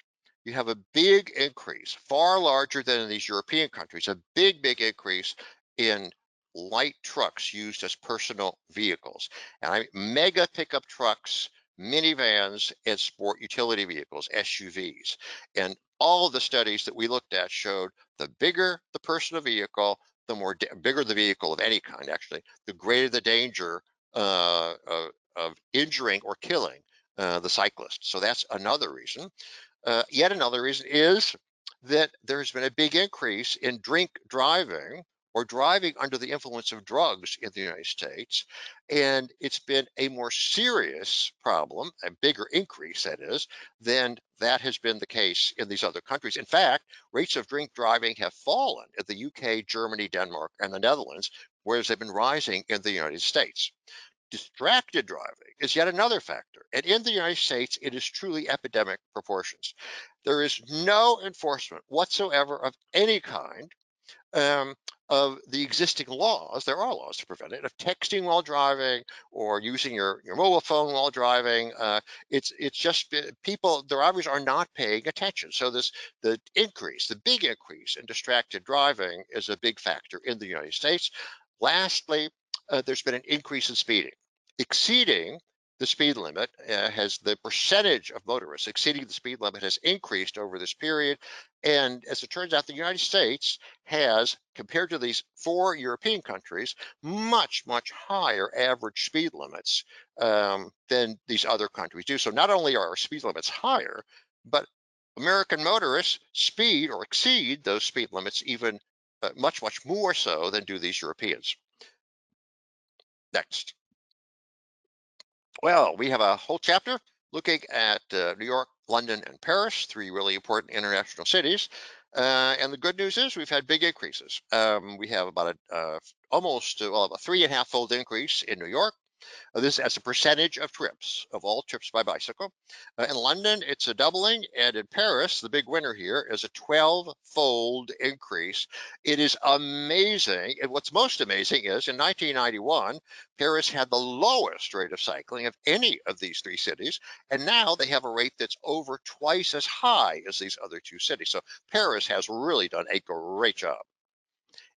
you have a big increase, far larger than in these European countries, a big, big increase in light trucks used as personal vehicles. And I mega pickup trucks, minivans, and sport utility vehicles, SUVs. And all the studies that we looked at showed the bigger the personal vehicle, the more bigger the vehicle of any kind, actually, the greater the danger uh, of, of, injuring or killing uh, the cyclist. So that's another reason. Uh, yet another reason is that there's been a big increase in drink driving or driving under the influence of drugs in the United States. And it's been a more serious problem, a bigger increase, that is, than that has been the case in these other countries. In fact, rates of drink driving have fallen in the UK, Germany, Denmark, and the Netherlands, whereas they've been rising in the United States. Distracted driving is yet another factor. And in the United States, it is truly epidemic proportions. There is no enforcement whatsoever of any kind um, of the existing laws, there are laws to prevent it, of texting while driving or using your, your mobile phone while driving. Uh, it's it's just people, the drivers are not paying attention. So this the increase, the big increase in distracted driving is a big factor in the United States. Lastly, uh, there's been an increase in speeding. Exceeding the speed limit uh, has the percentage of motorists exceeding the speed limit has increased over this period. And as it turns out, the United States has, compared to these four European countries, much, much higher average speed limits um, than these other countries do. So not only are our speed limits higher, but American motorists speed or exceed those speed limits even uh, much, much more so than do these Europeans. Next. Well, we have a whole chapter looking at uh, New York, London, and Paris, three really important international cities. Uh, and the good news is we've had big increases. Um, we have about a uh, almost well, a three and a half fold increase in New York, uh, this as a percentage of trips, of all trips by bicycle. Uh, in London, it's a doubling, and in Paris, the big winner here is a 12-fold increase. It is amazing, and what's most amazing is in 1991, Paris had the lowest rate of cycling of any of these three cities, and now they have a rate that's over twice as high as these other two cities. So Paris has really done a great job.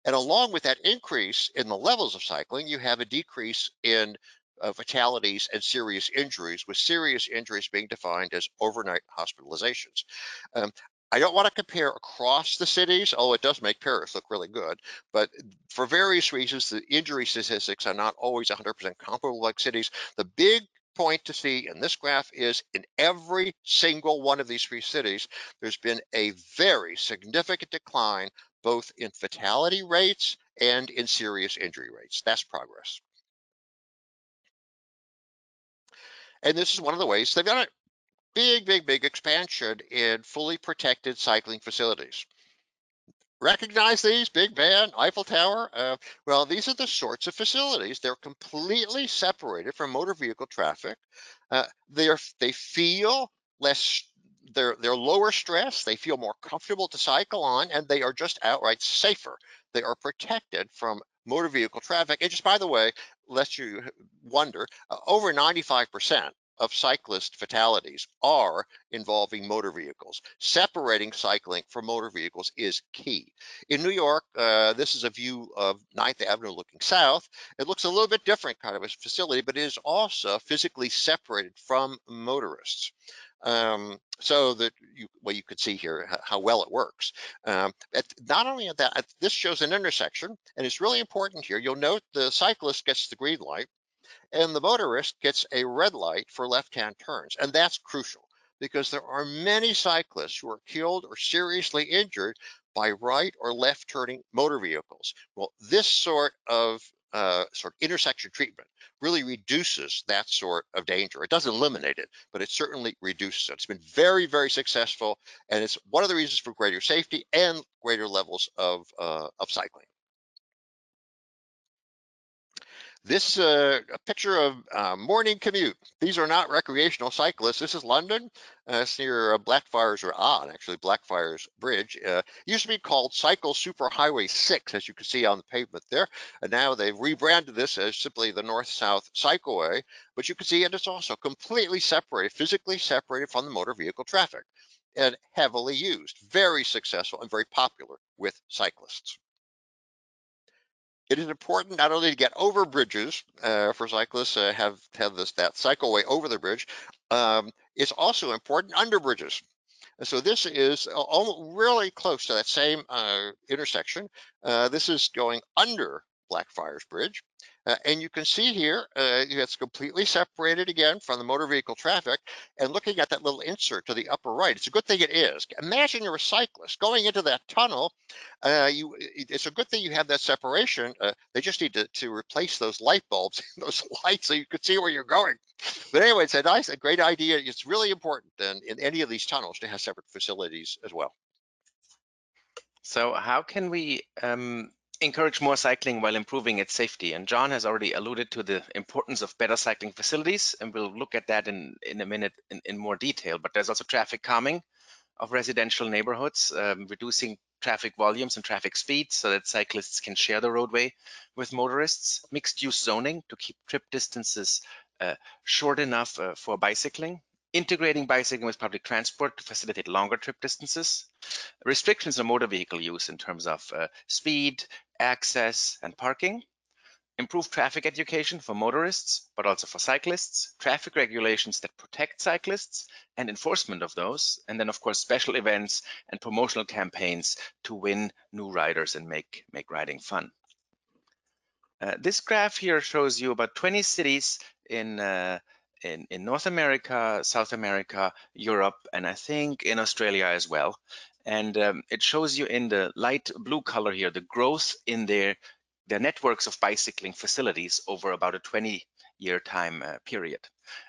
And along with that increase in the levels of cycling, you have a decrease in uh, fatalities and serious injuries, with serious injuries being defined as overnight hospitalizations. Um, I don't want to compare across the cities, although it does make Paris look really good. But for various reasons, the injury statistics are not always 100% comparable like cities. The big point to see in this graph is in every single one of these three cities, there's been a very significant decline both in fatality rates and in serious injury rates. That's progress. And this is one of the ways they've got a big, big, big expansion in fully protected cycling facilities. Recognize these, Big Ben, Eiffel Tower? Uh, well, these are the sorts of facilities. They're completely separated from motor vehicle traffic. Uh, they are they feel less they're they're lower stress, they feel more comfortable to cycle on, and they are just outright safer. They are protected from motor vehicle traffic. And just by the way, lest you wonder, uh, over 95% of cyclist fatalities are involving motor vehicles. Separating cycling from motor vehicles is key. In New York, uh, this is a view of 9th Avenue looking south. It looks a little bit different kind of a facility, but it is also physically separated from motorists. Um, so that you, well, you could see here how well it works. Um, at, not only at that, this shows an intersection, and it's really important here. You'll note the cyclist gets the green light, and the motorist gets a red light for left-hand turns, and that's crucial because there are many cyclists who are killed or seriously injured by right or left turning motor vehicles. Well, this sort of uh, sort of intersection treatment really reduces that sort of danger. It doesn't eliminate it, but it certainly reduces it. It's been very, very successful, and it's one of the reasons for greater safety and greater levels of, uh, of cycling. This uh, a picture of uh, morning commute. These are not recreational cyclists. This is London. Uh, it's near uh, Blackfriars or on actually Blackfriars Bridge. Uh, used to be called Cycle Superhighway 6, as you can see on the pavement there. And now they've rebranded this as simply the North-South Cycleway. But you can see it is also completely separated, physically separated from the motor vehicle traffic. and heavily used, very successful and very popular with cyclists. It is important not only to get over bridges uh, for cyclists uh, have have this that cycleway over the bridge. Um, it's also important under bridges. And so this is almost really close to that same uh, intersection. Uh, this is going under Blackfriars Bridge. Uh, and you can see here, uh, it's completely separated again from the motor vehicle traffic. And looking at that little insert to the upper right, it's a good thing it is. Imagine you're a cyclist going into that tunnel. Uh, you, it's a good thing you have that separation. Uh, they just need to, to replace those light bulbs, those lights, so you can see where you're going. But anyway, it's a nice, a great idea. It's really important in, in any of these tunnels to have separate facilities as well. So how can we um, encourage more cycling while improving its safety. And John has already alluded to the importance of better cycling facilities, and we'll look at that in, in a minute in, in more detail. But there's also traffic calming of residential neighborhoods, um, reducing traffic volumes and traffic speeds so that cyclists can share the roadway with motorists, mixed use zoning to keep trip distances uh, short enough uh, for bicycling, integrating bicycling with public transport to facilitate longer trip distances, restrictions on motor vehicle use in terms of uh, speed, access, and parking, improve traffic education for motorists, but also for cyclists, traffic regulations that protect cyclists and enforcement of those, and then of course special events and promotional campaigns to win new riders and make, make riding fun. Uh, this graph here shows you about 20 cities in uh, in, in North America, South America, Europe, and I think in Australia as well. And um, it shows you in the light blue color here, the growth in their, their networks of bicycling facilities over about a 20 year time uh, period.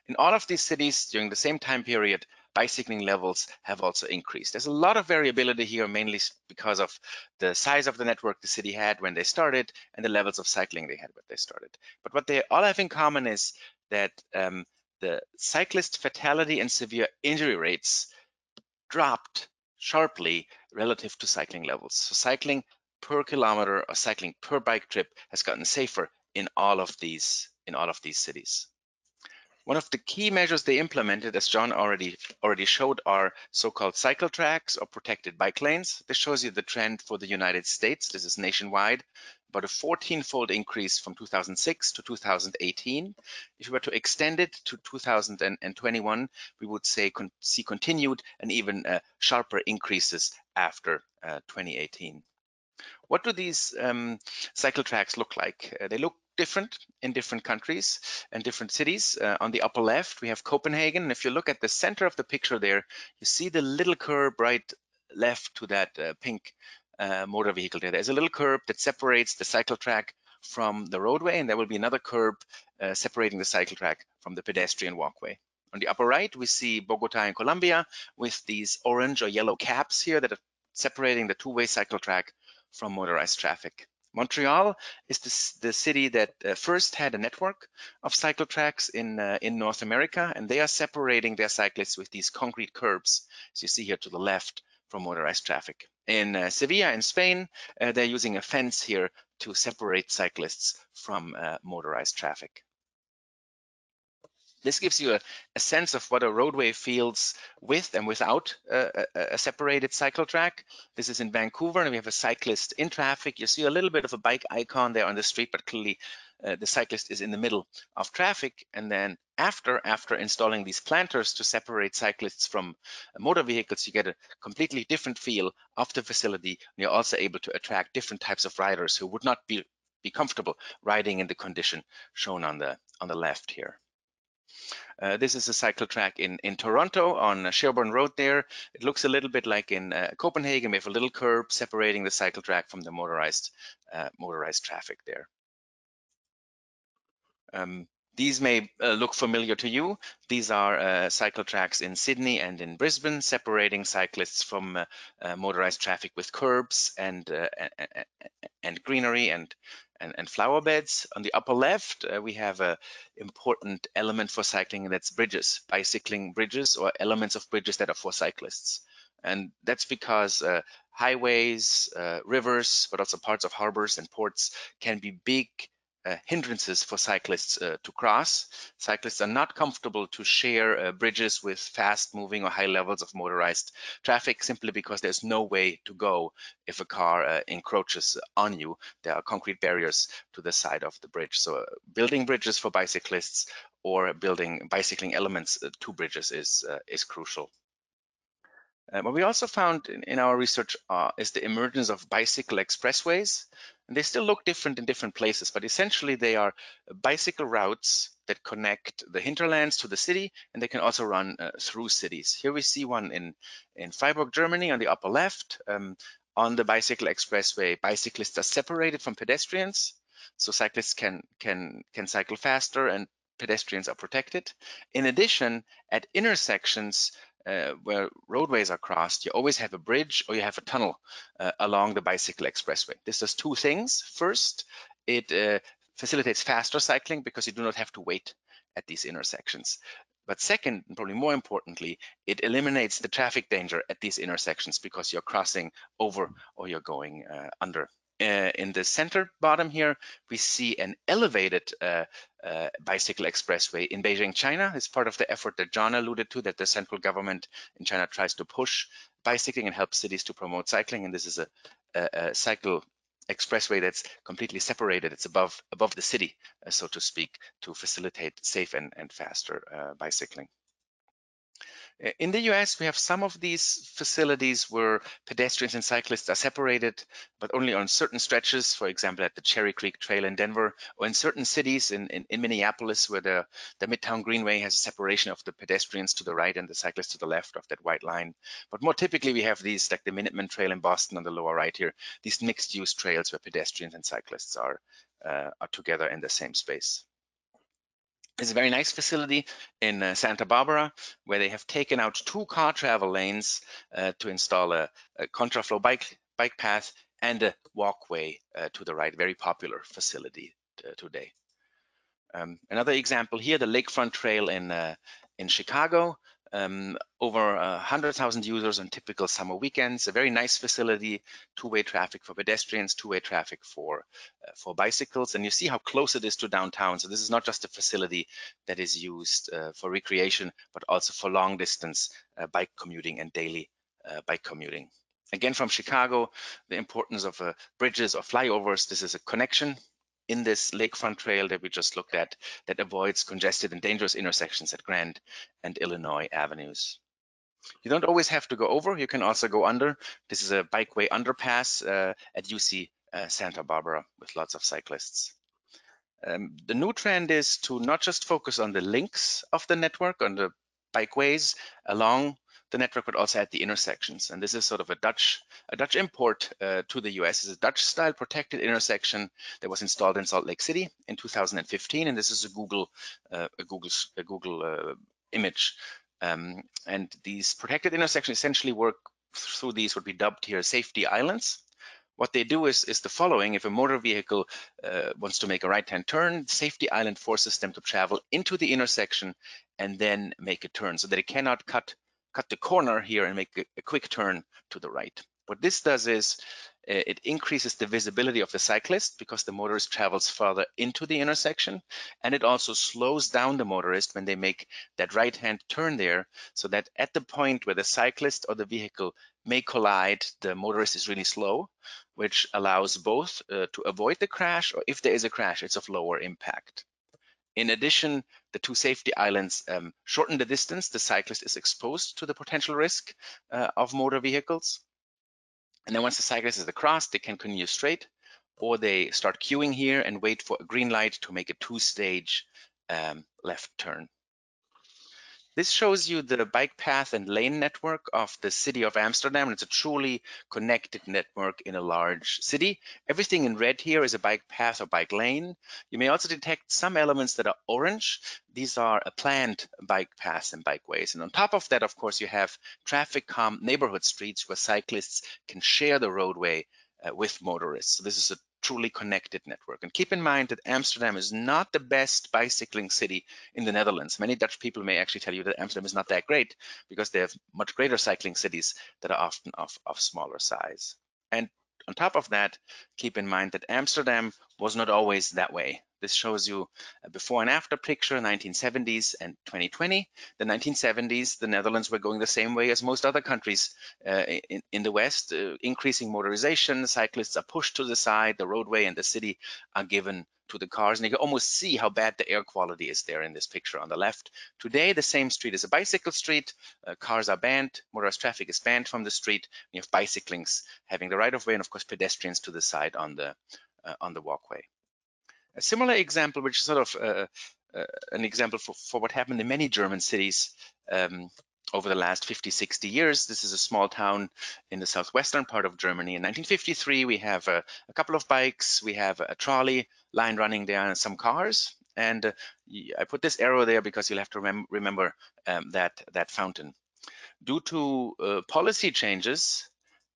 In all of these cities during the same time period, bicycling levels have also increased. There's a lot of variability here, mainly because of the size of the network the city had when they started and the levels of cycling they had when they started. But what they all have in common is that um, the cyclist fatality and severe injury rates dropped sharply relative to cycling levels. So cycling per kilometer or cycling per bike trip has gotten safer in all of these in all of these cities. One of the key measures they implemented, as John already already showed, are so-called cycle tracks or protected bike lanes. This shows you the trend for the United States. This is nationwide, about a 14-fold increase from 2006 to 2018. If we were to extend it to 2021, we would say con see continued and even uh, sharper increases after uh, 2018. What do these um, cycle tracks look like? Uh, they look different in different countries and different cities. Uh, on the upper left, we have Copenhagen. If you look at the center of the picture there, you see the little curb right left to that uh, pink uh, motor vehicle there. There's a little curb that separates the cycle track from the roadway, and there will be another curb uh, separating the cycle track from the pedestrian walkway. On the upper right, we see Bogota in Colombia with these orange or yellow caps here that are separating the two-way cycle track from motorized traffic. Montreal is the, city that uh, first had a network of cycle tracks in, uh, in North America, and they are separating their cyclists with these concrete curbs, as you see here to the left, from motorized traffic. In uh, Sevilla in Spain, uh, they're using a fence here to separate cyclists from uh, motorized traffic. This gives you a, a, sense of what a roadway feels with and without a, a, separated cycle track. This is in Vancouver, and we have a cyclist in traffic. You see a little bit of a bike icon there on the street, but clearly uh, the cyclist is in the middle of traffic. And then after, after installing these planters to separate cyclists from motor vehicles, you get a completely different feel of the facility. And you're also able to attract different types of riders who would not be, be comfortable riding in the condition shown on the, on the left here. Uh, this is a cycle track in, in Toronto on Sherbourne Road there. It looks a little bit like in uh, Copenhagen. We have a little curb separating the cycle track from the motorized, uh, motorized traffic there. Um, these may uh, look familiar to you. These are uh, cycle tracks in Sydney and in Brisbane, separating cyclists from uh, motorized traffic with curbs and and greenery and, and, and flower beds. On the upper left, uh, we have a important element for cycling, and that's bridges, bicycling bridges or elements of bridges that are for cyclists. And that's because highways, rivers, but also parts of harbors and ports can be big uh, hindrances for cyclists uh, to cross. Cyclists are not comfortable to share uh, bridges with fast moving or high levels of motorized traffic simply because there's no way to go if a car uh, encroaches on you. There are concrete barriers to the side of the bridge. So uh, building bridges for bicyclists or building bicycling elements to bridges is, is crucial. What we also found in, in our research is the emergence of bicycle expressways. And they still look different in different places, but essentially they are bicycle routes that connect the hinterlands to the city, and they can also run uh, through cities. Here we see one in, in Freiburg, Germany on the upper left. Um, on the bicycle expressway, bicyclists are separated from pedestrians, so cyclists can, can, can cycle faster and pedestrians are protected. In addition, at intersections, uh, where roadways are crossed, you always have a bridge or you have a tunnel uh, along the bicycle expressway. This does two things. First, it uh, facilitates faster cycling because you do not have to wait at these intersections. But second, and probably more importantly, it eliminates the traffic danger at these intersections because you're crossing over or you're going uh, under uh, in the center bottom here, we see an elevated uh, bicycle expressway in Beijing, China. It's part of the effort that John alluded to, that the central government in China tries to push bicycling and help cities to promote cycling. And this is a, a, a cycle expressway that's completely separated. It's above above the city, uh, so to speak, to facilitate safe and, and faster uh, bicycling. In the US, we have some of these facilities where pedestrians and cyclists are separated, but only on certain stretches, for example, at the Cherry Creek Trail in Denver, or in certain cities in, in, in Minneapolis, where the, the Midtown Greenway has a separation of the pedestrians to the right and the cyclists to the left of that white line. But more typically, we have these, like the Minuteman Trail in Boston on the lower right here, these mixed-use trails where pedestrians and cyclists are, uh, are together in the same space. It's a very nice facility in uh, Santa Barbara where they have taken out two car travel lanes uh, to install a, a, contraflow bike bike path and a walkway uh, to the right. Very popular facility uh, today. Um, another example here, the Lakefront Trail in uh, in Chicago um, over 100,000 users on typical summer weekends. A very nice facility, two-way traffic for pedestrians, two-way traffic for uh, for bicycles. And you see how close it is to downtown. So this is not just a facility that is used uh, for recreation, but also for long distance uh, bike commuting and daily uh, bike commuting. Again, from Chicago, the importance of uh, bridges or flyovers. This is a connection in this lakefront trail that we just looked at that avoids congested and dangerous intersections at Grand and Illinois avenues. You don't always have to go over, you can also go under. This is a bikeway underpass uh, at UC uh, Santa Barbara with lots of cyclists. Um, the new trend is to not just focus on the links of the network, on the bikeways along the network, but also at the intersections. And this is sort of a Dutch a Dutch import uh, to the US. It's a Dutch-style protected intersection that was installed in Salt Lake City in 2015, and this is a Google uh, a Google a Google uh, image. Um, and these protected intersections essentially work through these what we dubbed here safety islands. What they do is, is the following. If a motor vehicle uh, wants to make a right-hand turn, safety island forces them to travel into the intersection and then make a turn so that it cannot cut cut the corner here and make a, quick turn to the right. What this does is uh, it increases the visibility of the cyclist because the motorist travels further into the intersection and it also slows down the motorist when they make that right hand turn there so that at the point where the cyclist or the vehicle may collide the motorist is really slow which allows both uh, to avoid the crash or if there is a crash it's of lower impact in addition, the two safety islands um, shorten the distance the cyclist is exposed to the potential risk uh, of motor vehicles. And then once the cyclist is across, they can continue straight or they start queuing here and wait for a green light to make a two-stage um, left turn. This shows you the bike path and lane network of the city of Amsterdam. It's a truly connected network in a large city. Everything in red here is a bike path or bike lane. You may also detect some elements that are orange. These are planned bike paths and bikeways. And on top of that, of course, you have traffic calm neighborhood streets where cyclists can share the roadway uh, with motorists. So this is a truly connected network. And keep in mind that Amsterdam is not the best bicycling city in the Netherlands. Many Dutch people may actually tell you that Amsterdam is not that great because they have much greater cycling cities that are often of, of smaller size. And on top of that, keep in mind that Amsterdam was not always that way. This shows you a before and after picture, 1970s and 2020. The 1970s, the Netherlands were going the same way as most other countries uh, in, in, the West, uh, increasing motorization, cyclists are pushed to the side, the roadway and the city are given to the cars and you can almost see how bad the air quality is there in this picture on the left. Today, the same street is a bicycle street. Uh, cars are banned, motorized traffic is banned from the street. You have bicyclings having the right of way and of course pedestrians to the side on the uh, on the walkway. A similar example, which is sort of uh, uh an example for, for what happened in many German cities um, over the last 50, 60 years. This is a small town in the southwestern part of Germany. In 1953, we have a, a couple of bikes, we have a trolley line running there and some cars. And uh, I put this arrow there because you'll have to remem remember um, that, that fountain. Due to uh, policy changes,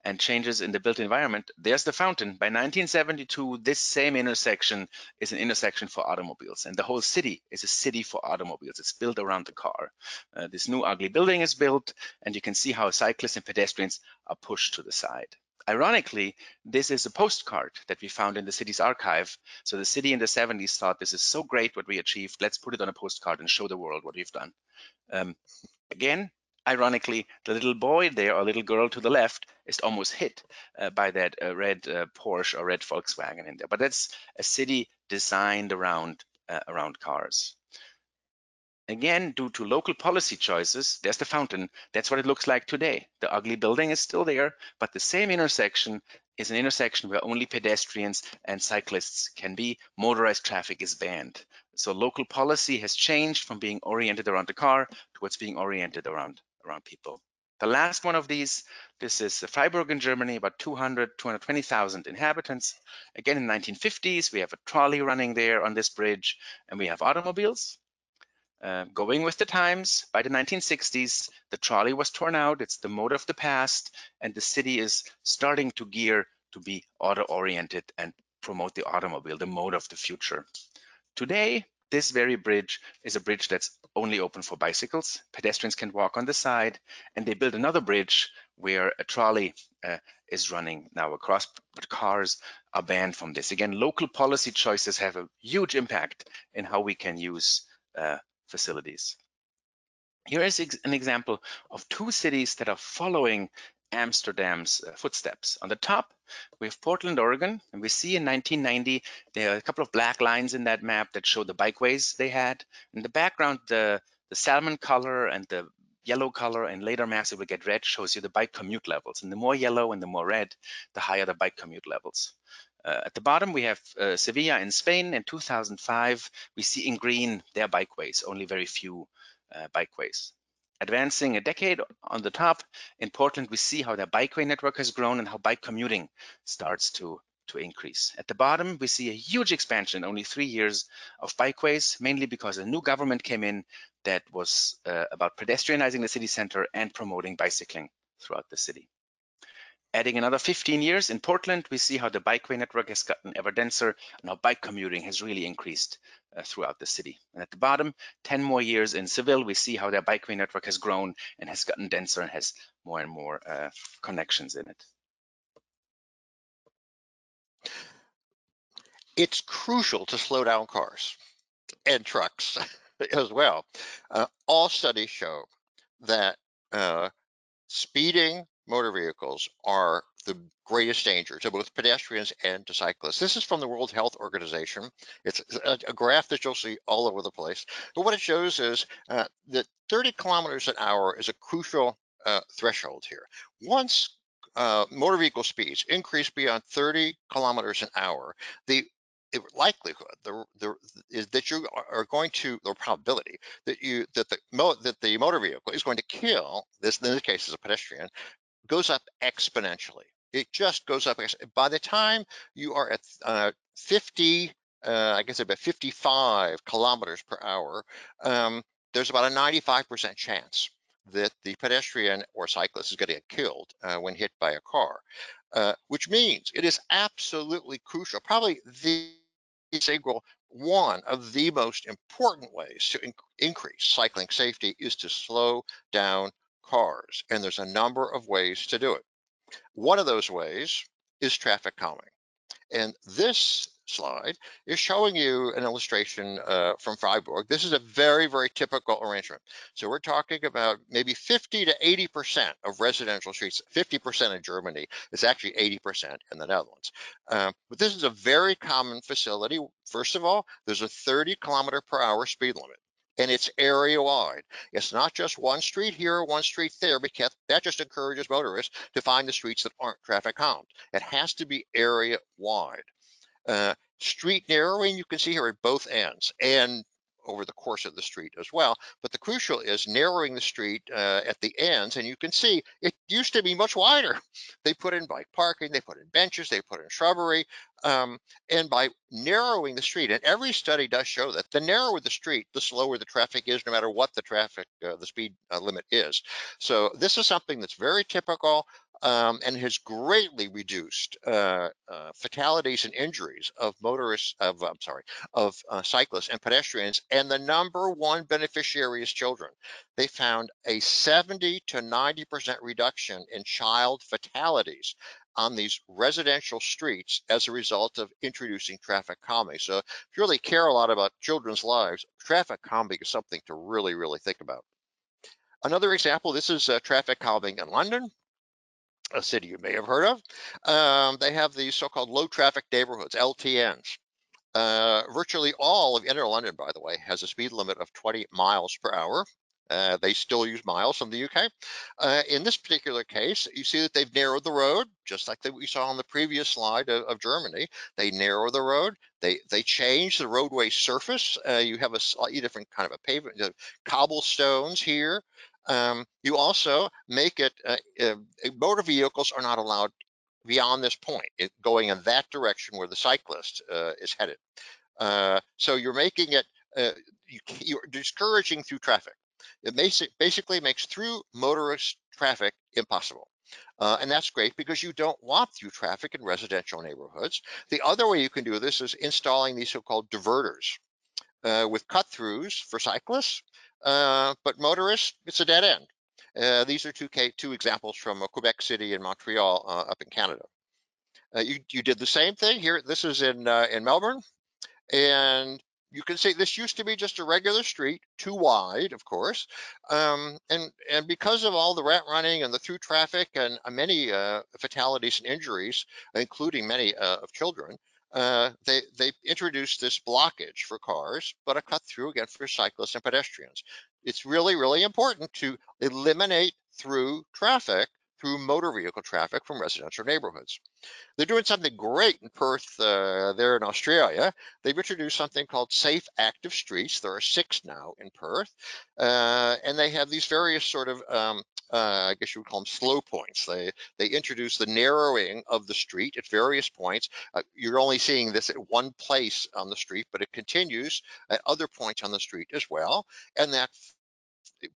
and changes in the built environment, there's the fountain. By 1972, this same intersection is an intersection for automobiles, and the whole city is a city for automobiles. It's built around the car. Uh, this new ugly building is built, and you can see how cyclists and pedestrians are pushed to the side. Ironically, this is a postcard that we found in the city's archive. So the city in the 70s thought this is so great what we achieved. Let's put it on a postcard and show the world what we've done. Um, again, ironically, the little boy there or little girl to the left is almost hit uh, by that uh, red uh, Porsche or red Volkswagen in there. But that's a city designed around uh, around cars. Again, due to local policy choices, there's the fountain. That's what it looks like today. The ugly building is still there, but the same intersection is an intersection where only pedestrians and cyclists can be. Motorized traffic is banned. So local policy has changed from being oriented around the car towards being oriented around around people. The last one of these, this is Freiburg in Germany, about 200, 220,000 inhabitants. Again, in the 1950s, we have a trolley running there on this bridge, and we have automobiles. Uh, going with the times, by the 1960s, the trolley was torn out. It's the mode of the past, and the city is starting to gear to be auto-oriented and promote the automobile, the mode of the future. Today, this very bridge is a bridge that's only open for bicycles. Pedestrians can walk on the side, and they build another bridge where a trolley uh, is running now across, but cars are banned from this. Again, local policy choices have a huge impact in how we can use uh, facilities. Here is an example of two cities that are following Amsterdam's uh, footsteps. On the top, we have Portland, Oregon, and we see in 1990, there are a couple of black lines in that map that show the bikeways they had. In the background, the, the salmon color and the yellow color and later maps it will get red shows you the bike commute levels. And the more yellow and the more red, the higher the bike commute levels. Uh, at the bottom, we have uh, Sevilla in Spain. In 2005, we see in green their bikeways, only very few uh, bikeways. Advancing a decade on the top, in Portland, we see how their bikeway network has grown and how bike commuting starts to, to increase. At the bottom, we see a huge expansion, only three years of bikeways, mainly because a new government came in that was uh, about pedestrianizing the city center and promoting bicycling throughout the city. Adding another 15 years in Portland, we see how the bikeway network has gotten ever denser and how bike commuting has really increased uh, throughout the city. And at the bottom, 10 more years in Seville, we see how their bikeway network has grown and has gotten denser and has more and more uh, connections in it. It's crucial to slow down cars and trucks as well. Uh, all studies show that uh, speeding motor vehicles are the greatest danger to both pedestrians and to cyclists. This is from the World Health Organization. It's a, a graph that you'll see all over the place. But what it shows is uh, that 30 kilometers an hour is a crucial uh, threshold here. Once uh, motor vehicle speeds increase beyond 30 kilometers an hour, the likelihood the, the, is that you are going to the probability that you that the that the motor vehicle is going to kill this in this case is a pedestrian goes up exponentially. It just goes up. By the time you are at uh, 50, uh, I guess about 55 kilometers per hour, um, there's about a 95% chance that the pedestrian or cyclist is going to get killed uh, when hit by a car, uh, which means it is absolutely crucial, probably the integral one of the most important ways to in increase cycling safety is to slow down cars, and there's a number of ways to do it. One of those ways is traffic calming. And this slide is showing you an illustration uh, from Freiburg. This is a very, very typical arrangement. So we're talking about maybe 50 to 80% of residential streets, 50% in Germany, it's actually 80% in the Netherlands. Uh, but this is a very common facility. First of all, there's a 30 kilometer per hour speed limit and it's area wide. It's not just one street here, one street there, because that just encourages motorists to find the streets that aren't traffic calmed. It has to be area wide. Uh, street narrowing, you can see here at both ends, and over the course of the street as well. But the crucial is narrowing the street uh, at the ends, and you can see it used to be much wider. They put in bike parking, they put in benches, they put in shrubbery, um, and by narrowing the street, and every study does show that the narrower the street, the slower the traffic is, no matter what the traffic, uh, the speed uh, limit is. So this is something that's very typical um, and has greatly reduced uh, uh, fatalities and injuries of motorists, of I'm sorry, of uh, cyclists and pedestrians. And the number one beneficiary is children. They found a 70 to 90% reduction in child fatalities on these residential streets as a result of introducing traffic calming. So if you really care a lot about children's lives, traffic calming is something to really, really think about. Another example, this is uh, traffic calming in London a city you may have heard of. Um, they have these so-called low traffic neighborhoods, LTNs. Uh, virtually all of inner London, by the way, has a speed limit of 20 miles per hour. Uh, they still use miles from the UK. Uh, in this particular case, you see that they've narrowed the road, just like we saw on the previous slide of, of, Germany. They narrow the road. They they change the roadway surface. Uh, you have a slightly different kind of a pavement, cobblestones here. Um, you also make it, uh, uh, motor vehicles are not allowed beyond this point, it, going in that direction where the cyclist uh, is headed. Uh, so you're making it, uh, you, are discouraging through traffic. It basically makes through motorist traffic impossible. Uh, and that's great because you don't want through traffic in residential neighborhoods. The other way you can do this is installing these so-called diverters uh, with cut-throughs for cyclists uh, but motorists, it's a dead end. Uh, these are two, two examples from uh, Quebec City and Montreal uh, up in Canada. Uh, you, you did the same thing here. This is in, in Melbourne. And you can see this used to be just a regular street, too wide, of course. Um, and, and because of all the rat running and the through traffic and many fatalities and injuries, including many of children, uh, they, they introduced this blockage for cars, but a cut through again for cyclists and pedestrians. It's really, really important to eliminate through traffic, through motor vehicle traffic from residential neighborhoods. They're doing something great in Perth uh, there in Australia. They've introduced something called Safe Active Streets. There are six now in Perth. Uh, and they have these various sort of um, uh, I guess you would call them slow points. They they introduce the narrowing of the street at various points. Uh, you're only seeing this at one place on the street, but it continues at other points on the street as well. And that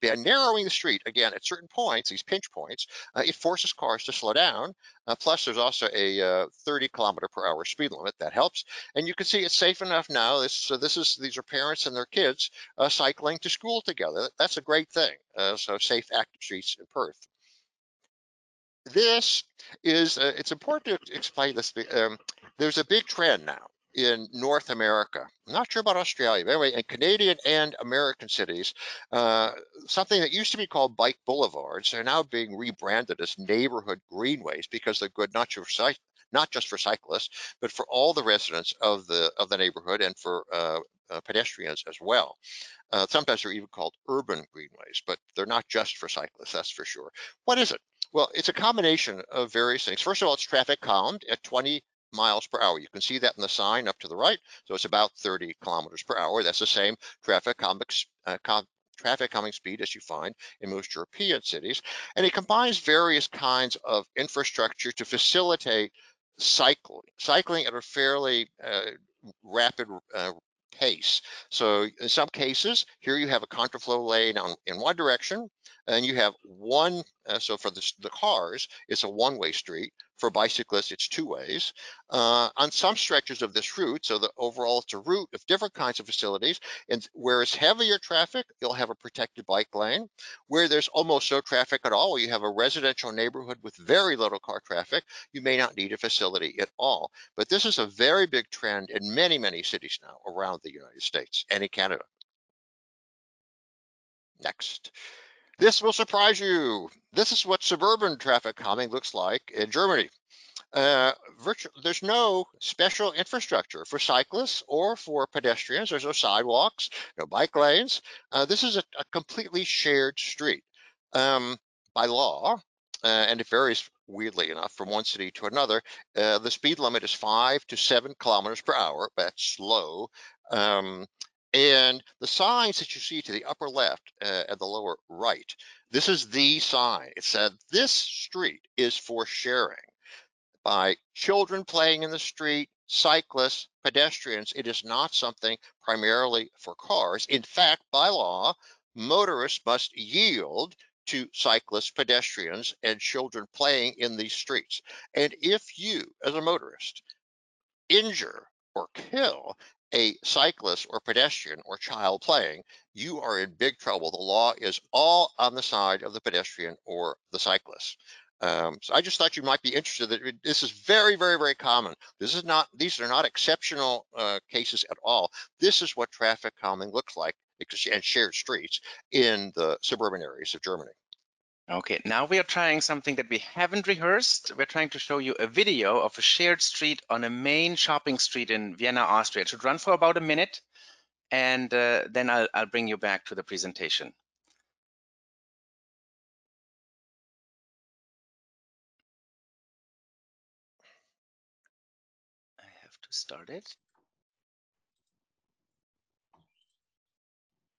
by narrowing the street again at certain points, these pinch points, uh, it forces cars to slow down. Uh, plus, there's also a uh, 30 kilometer per hour speed limit that helps. And you can see it's safe enough now. This so this is these are parents and their kids uh, cycling to school together. That's a great thing. Uh, so safe, active streets in Perth. This is uh, it's important to explain this. Um, there's a big trend now in North America. I'm not sure about Australia, but anyway, in Canadian and American cities, uh, something that used to be called bike boulevards are now being rebranded as neighborhood greenways because they're good not just for not just for cyclists, but for all the residents of the of the neighborhood and for uh, uh, pedestrians as well. Uh, sometimes they're even called urban greenways, but they're not just for cyclists, that's for sure. What is it? Well, it's a combination of various things. First of all, it's traffic calmed at 20 miles per hour. You can see that in the sign up to the right. So it's about 30 kilometers per hour. That's the same traffic calming, uh, com traffic calming speed as you find in most European cities. And it combines various kinds of infrastructure to facilitate cycling, cycling at a fairly uh, rapid uh, pace. So in some cases, here you have a contraflow lane on, in one direction, and you have one, uh, so for the, the cars, it's a one-way street. For bicyclists, it's two ways. Uh, on some stretches of this route, so the overall it's a route of different kinds of facilities, and where it's heavier traffic, you'll have a protected bike lane. Where there's almost no traffic at all, you have a residential neighborhood with very little car traffic, you may not need a facility at all. But this is a very big trend in many, many cities now around the United States and in Canada. Next. This will surprise you. This is what suburban traffic calming looks like in Germany. Uh, there's no special infrastructure for cyclists or for pedestrians. There's no sidewalks, no bike lanes. Uh, this is a, a, completely shared street. Um, by law, uh, and it varies weirdly enough from one city to another, uh, the speed limit is five to seven kilometers per hour. That's slow. Um, and the signs that you see to the upper left uh, and the lower right, this is the sign. It said this street is for sharing by children playing in the street, cyclists, pedestrians. It is not something primarily for cars. In fact, by law, motorists must yield to cyclists, pedestrians, and children playing in these streets. And if you, as a motorist, injure or kill a cyclist or pedestrian or child playing, you are in big trouble. The law is all on the side of the pedestrian or the cyclist. Um, so I just thought you might be interested that this is very, very, very common. This is not, these are not exceptional uh, cases at all. This is what traffic calming looks like and shared streets in the suburban areas of Germany. Okay, now we are trying something that we haven't rehearsed. We're trying to show you a video of a shared street on a main shopping street in Vienna, Austria. It should run for about a minute, and uh, then I'll, I'll bring you back to the presentation. I have to start it.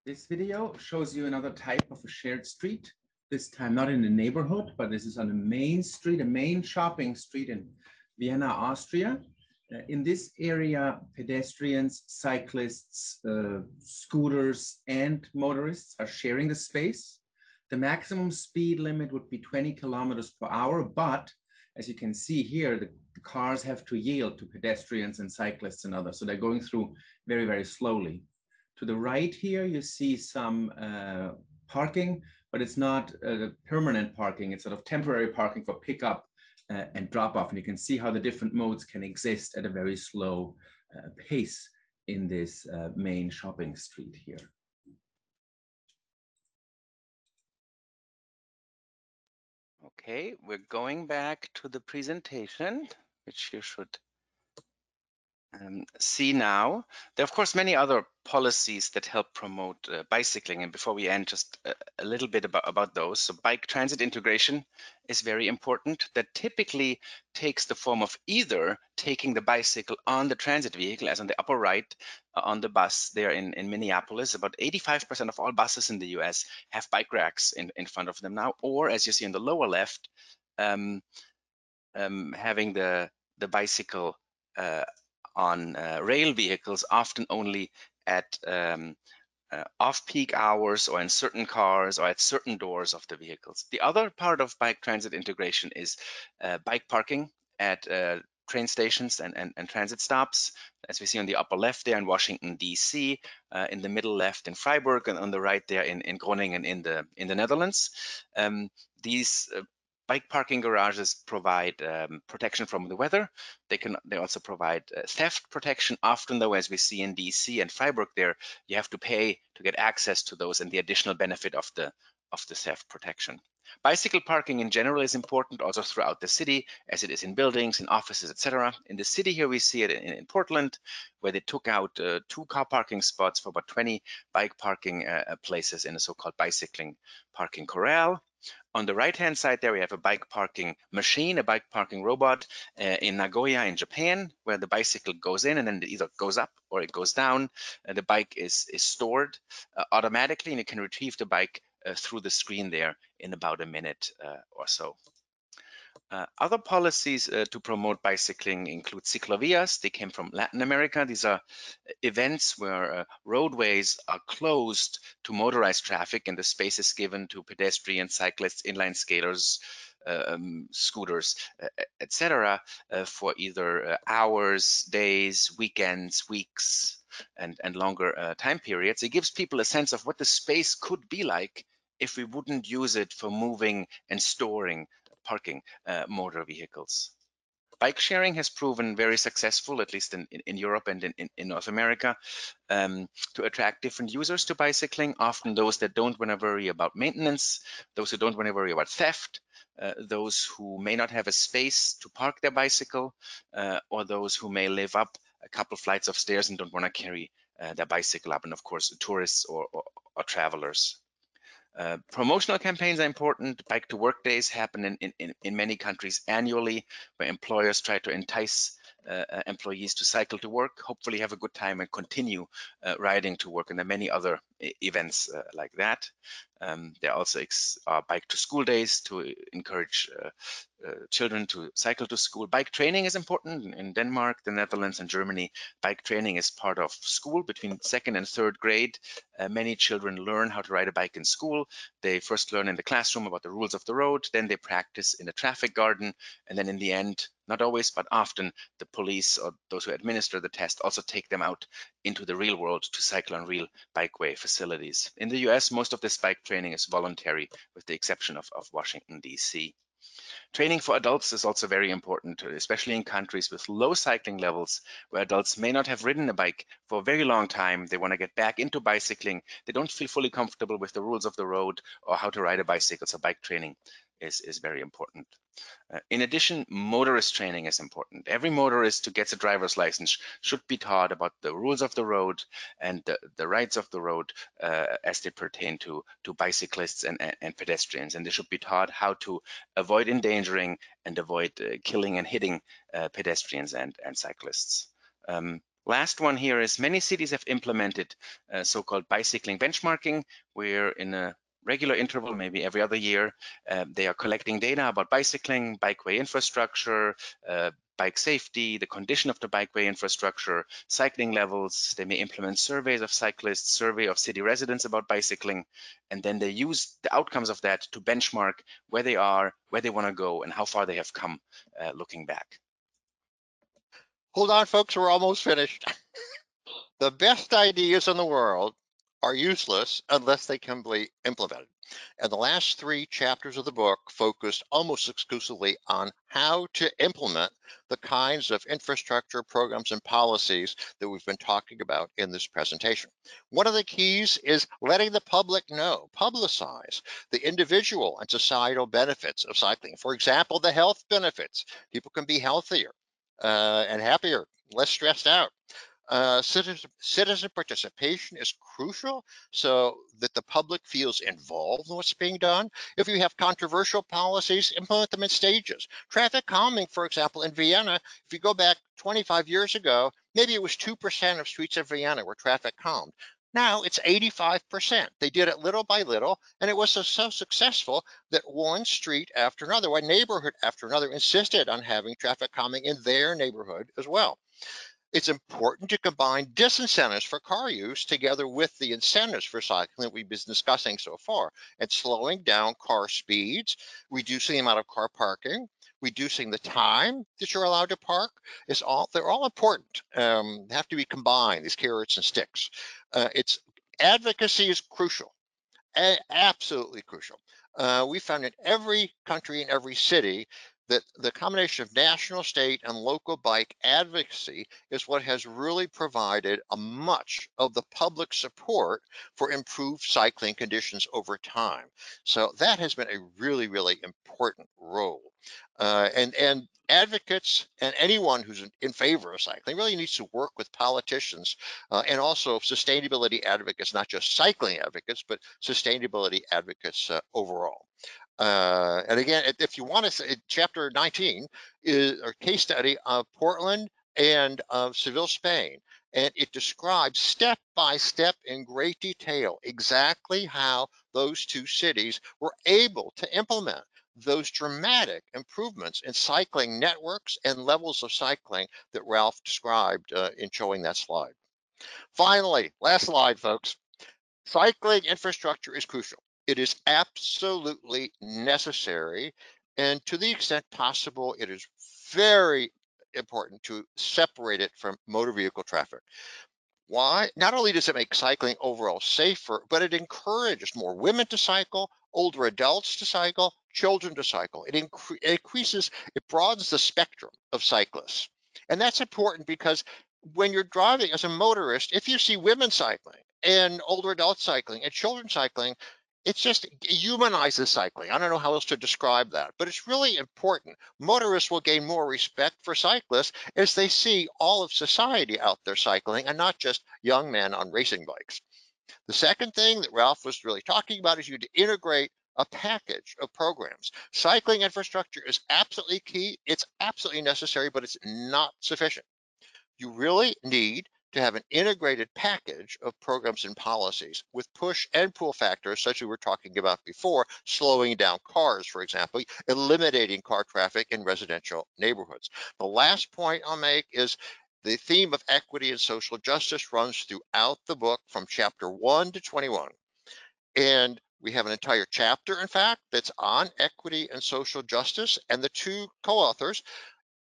This video shows you another type of a shared street this time not in the neighborhood, but this is on a main street, a main shopping street in Vienna, Austria. Uh, in this area, pedestrians, cyclists, uh, scooters, and motorists are sharing the space. The maximum speed limit would be 20 kilometers per hour, but as you can see here, the, the cars have to yield to pedestrians and cyclists and others. So they're going through very, very slowly. To the right here, you see some uh, parking but it's not permanent parking. It's sort of temporary parking for pickup uh, and drop off. And you can see how the different modes can exist at a very slow uh, pace in this uh, main shopping street here. Okay, we're going back to the presentation, which you should um, see now. There are, of course, many other policies that help promote uh, bicycling. And before we end, just a, a, little bit about, about those. So bike transit integration is very important. That typically takes the form of either taking the bicycle on the transit vehicle, as on the upper right uh, on the bus there in, in Minneapolis. About 85% of all buses in the US have bike racks in, in front of them now, or as you see in the lower left, um, um, having the, the bicycle uh, on uh, rail vehicles, often only at um, uh, off-peak hours or in certain cars or at certain doors of the vehicles. The other part of bike transit integration is uh, bike parking at uh, train stations and, and, and, transit stops, as we see on the upper left there in Washington, D.C., uh, in the middle left in Freiburg, and on the right there in, in Groningen in the, in the Netherlands. Um, these uh, bike parking garages provide um, protection from the weather. They can they also provide uh, theft protection. Often though, as we see in DC and Freiburg there, you have to pay to get access to those and the additional benefit of the of the theft protection. Bicycle parking in general is important also throughout the city, as it is in buildings, in offices, etc. In the city here, we see it in, in Portland, where they took out uh, two car parking spots for about 20 bike parking uh, uh places in a so-called bicycling parking corral. On the right-hand side there, we have a bike parking machine, a bike parking robot uh, in Nagoya in Japan, where the bicycle goes in and then it either goes up or it goes down. Uh, the bike is, is stored uh, automatically and you can retrieve the bike uh, through the screen there in about a minute uh, or so. Uh, other policies uh, to promote bicycling include ciclovias. They came from Latin America. These are events where uh, roadways are closed to motorized traffic and the space is given to pedestrians, cyclists, inline skaters, um, scooters, uh, etc., uh, for either uh, hours, days, weekends, weeks, and, and longer uh, time periods. It gives people a sense of what the space could be like if we wouldn't use it for moving and storing parking uh, motor vehicles. Bike sharing has proven very successful, at least in, in, in Europe and in, in, North America, um, to attract different users to bicycling, often those that don't want to worry about maintenance, those who don't want to worry about theft, uh, those who may not have a space to park their bicycle, uh, or those who may live up a couple flights of stairs and don't want to carry uh, their bicycle up, and of course, tourists or, or, or travelers. Uh, promotional campaigns are important. Bike to work days happen in, in, in many countries annually where employers try to entice employees to cycle to work, hopefully have a good time and continue uh, riding to work. And there are many other events uh, like that. Um, there also uh, bike to school days to encourage uh, uh, children to cycle to school. Bike training is important in Denmark, the Netherlands, and Germany. Bike training is part of school between second and third grade. Uh, many children learn how to ride a bike in school. They first learn in the classroom about the rules of the road, then they practice in a traffic garden, and then in the end, not always, but often, the police or those who administer the test also take them out into the real world to cycle on real bikeway facilities. In the US, most of this bike training is voluntary, with the exception of, of Washington, D.C. Training for adults is also very important, especially in countries with low cycling levels where adults may not have ridden a bike for a very long time. They want to get back into bicycling. They don't feel fully comfortable with the rules of the road or how to ride a bicycle. So bike training is, is very important. Uh, in addition, motorist training is important. Every motorist who gets a driver's license should be taught about the rules of the road and the, the rights of the road uh, as they pertain to, to bicyclists and, and, and, pedestrians. And they should be taught how to avoid endangering and avoid uh, killing and hitting uh, pedestrians and, and cyclists. Um, Last one here is many cities have implemented uh, so-called bicycling benchmarking, We're in a regular interval, maybe every other year. Um, they are collecting data about bicycling, bikeway infrastructure, uh, bike safety, the condition of the bikeway infrastructure, cycling levels. They may implement surveys of cyclists, survey of city residents about bicycling, and then they use the outcomes of that to benchmark where they are, where they want to go, and how far they have come uh, looking back. Hold on, folks, we're almost finished. the best ideas in the world are useless unless they can be implemented. And the last three chapters of the book focused almost exclusively on how to implement the kinds of infrastructure programs and policies that we've been talking about in this presentation. One of the keys is letting the public know, publicize the individual and societal benefits of cycling. For example, the health benefits. People can be healthier uh, and happier, less stressed out. Uh, citizen, citizen participation is crucial so that the public feels involved in what's being done. If you have controversial policies, implement them in stages. Traffic calming, for example, in Vienna, if you go back 25 years ago, maybe it was 2% of streets of Vienna were traffic calmed. Now it's 85%. They did it little by little, and it was so, so, successful that one street after another, one neighborhood after another insisted on having traffic calming in their neighborhood as well. It's important to combine disincentives for car use together with the incentives for cycling that we've been discussing so far, and slowing down car speeds, reducing the amount of car parking, reducing the time that you're allowed to park. Is all they're all important um, they have to be combined these carrots and sticks. Uh, it's advocacy is crucial a absolutely crucial. Uh, we found in every country in every city that the combination of national, state, and local bike advocacy is what has really provided a much of the public support for improved cycling conditions over time. So that has been a really, really important role. Uh, and, and advocates and anyone who's in favor of cycling really needs to work with politicians uh, and also sustainability advocates, not just cycling advocates, but sustainability advocates uh, overall. Uh, and again, if you want to, chapter 19 is a case study of Portland and of Seville, Spain. And it describes step by step in great detail exactly how those two cities were able to implement those dramatic improvements in cycling networks and levels of cycling that Ralph described uh, in showing that slide. Finally, last slide, folks. Cycling infrastructure is crucial. It is absolutely necessary And to the extent possible, it is very important to separate it from motor vehicle traffic. Why? Not only does it make cycling overall safer, but it encourages more women to cycle, older adults to cycle, children to cycle. It, incre it increases, it broadens the spectrum of cyclists. And that's important because when you're driving as a motorist, if you see women cycling and older adults cycling and children cycling, it's just humanizes cycling. I don't know how else to describe that, but it's really important. Motorists will gain more respect for cyclists as they see all of society out there cycling and not just young men on racing bikes. The second thing that Ralph was really talking about is you to integrate a package of programs. Cycling infrastructure is absolutely key. It's absolutely necessary, but it's not sufficient. You really need to have an integrated package of programs and policies with push and pull factors, such as we were talking about before, slowing down cars, for example, eliminating car traffic in residential neighborhoods. The last point I'll make is the theme of equity and social justice runs throughout the book from chapter 1 to 21. And we have an entire chapter, in fact, that's on equity and social justice. And the two co-authors,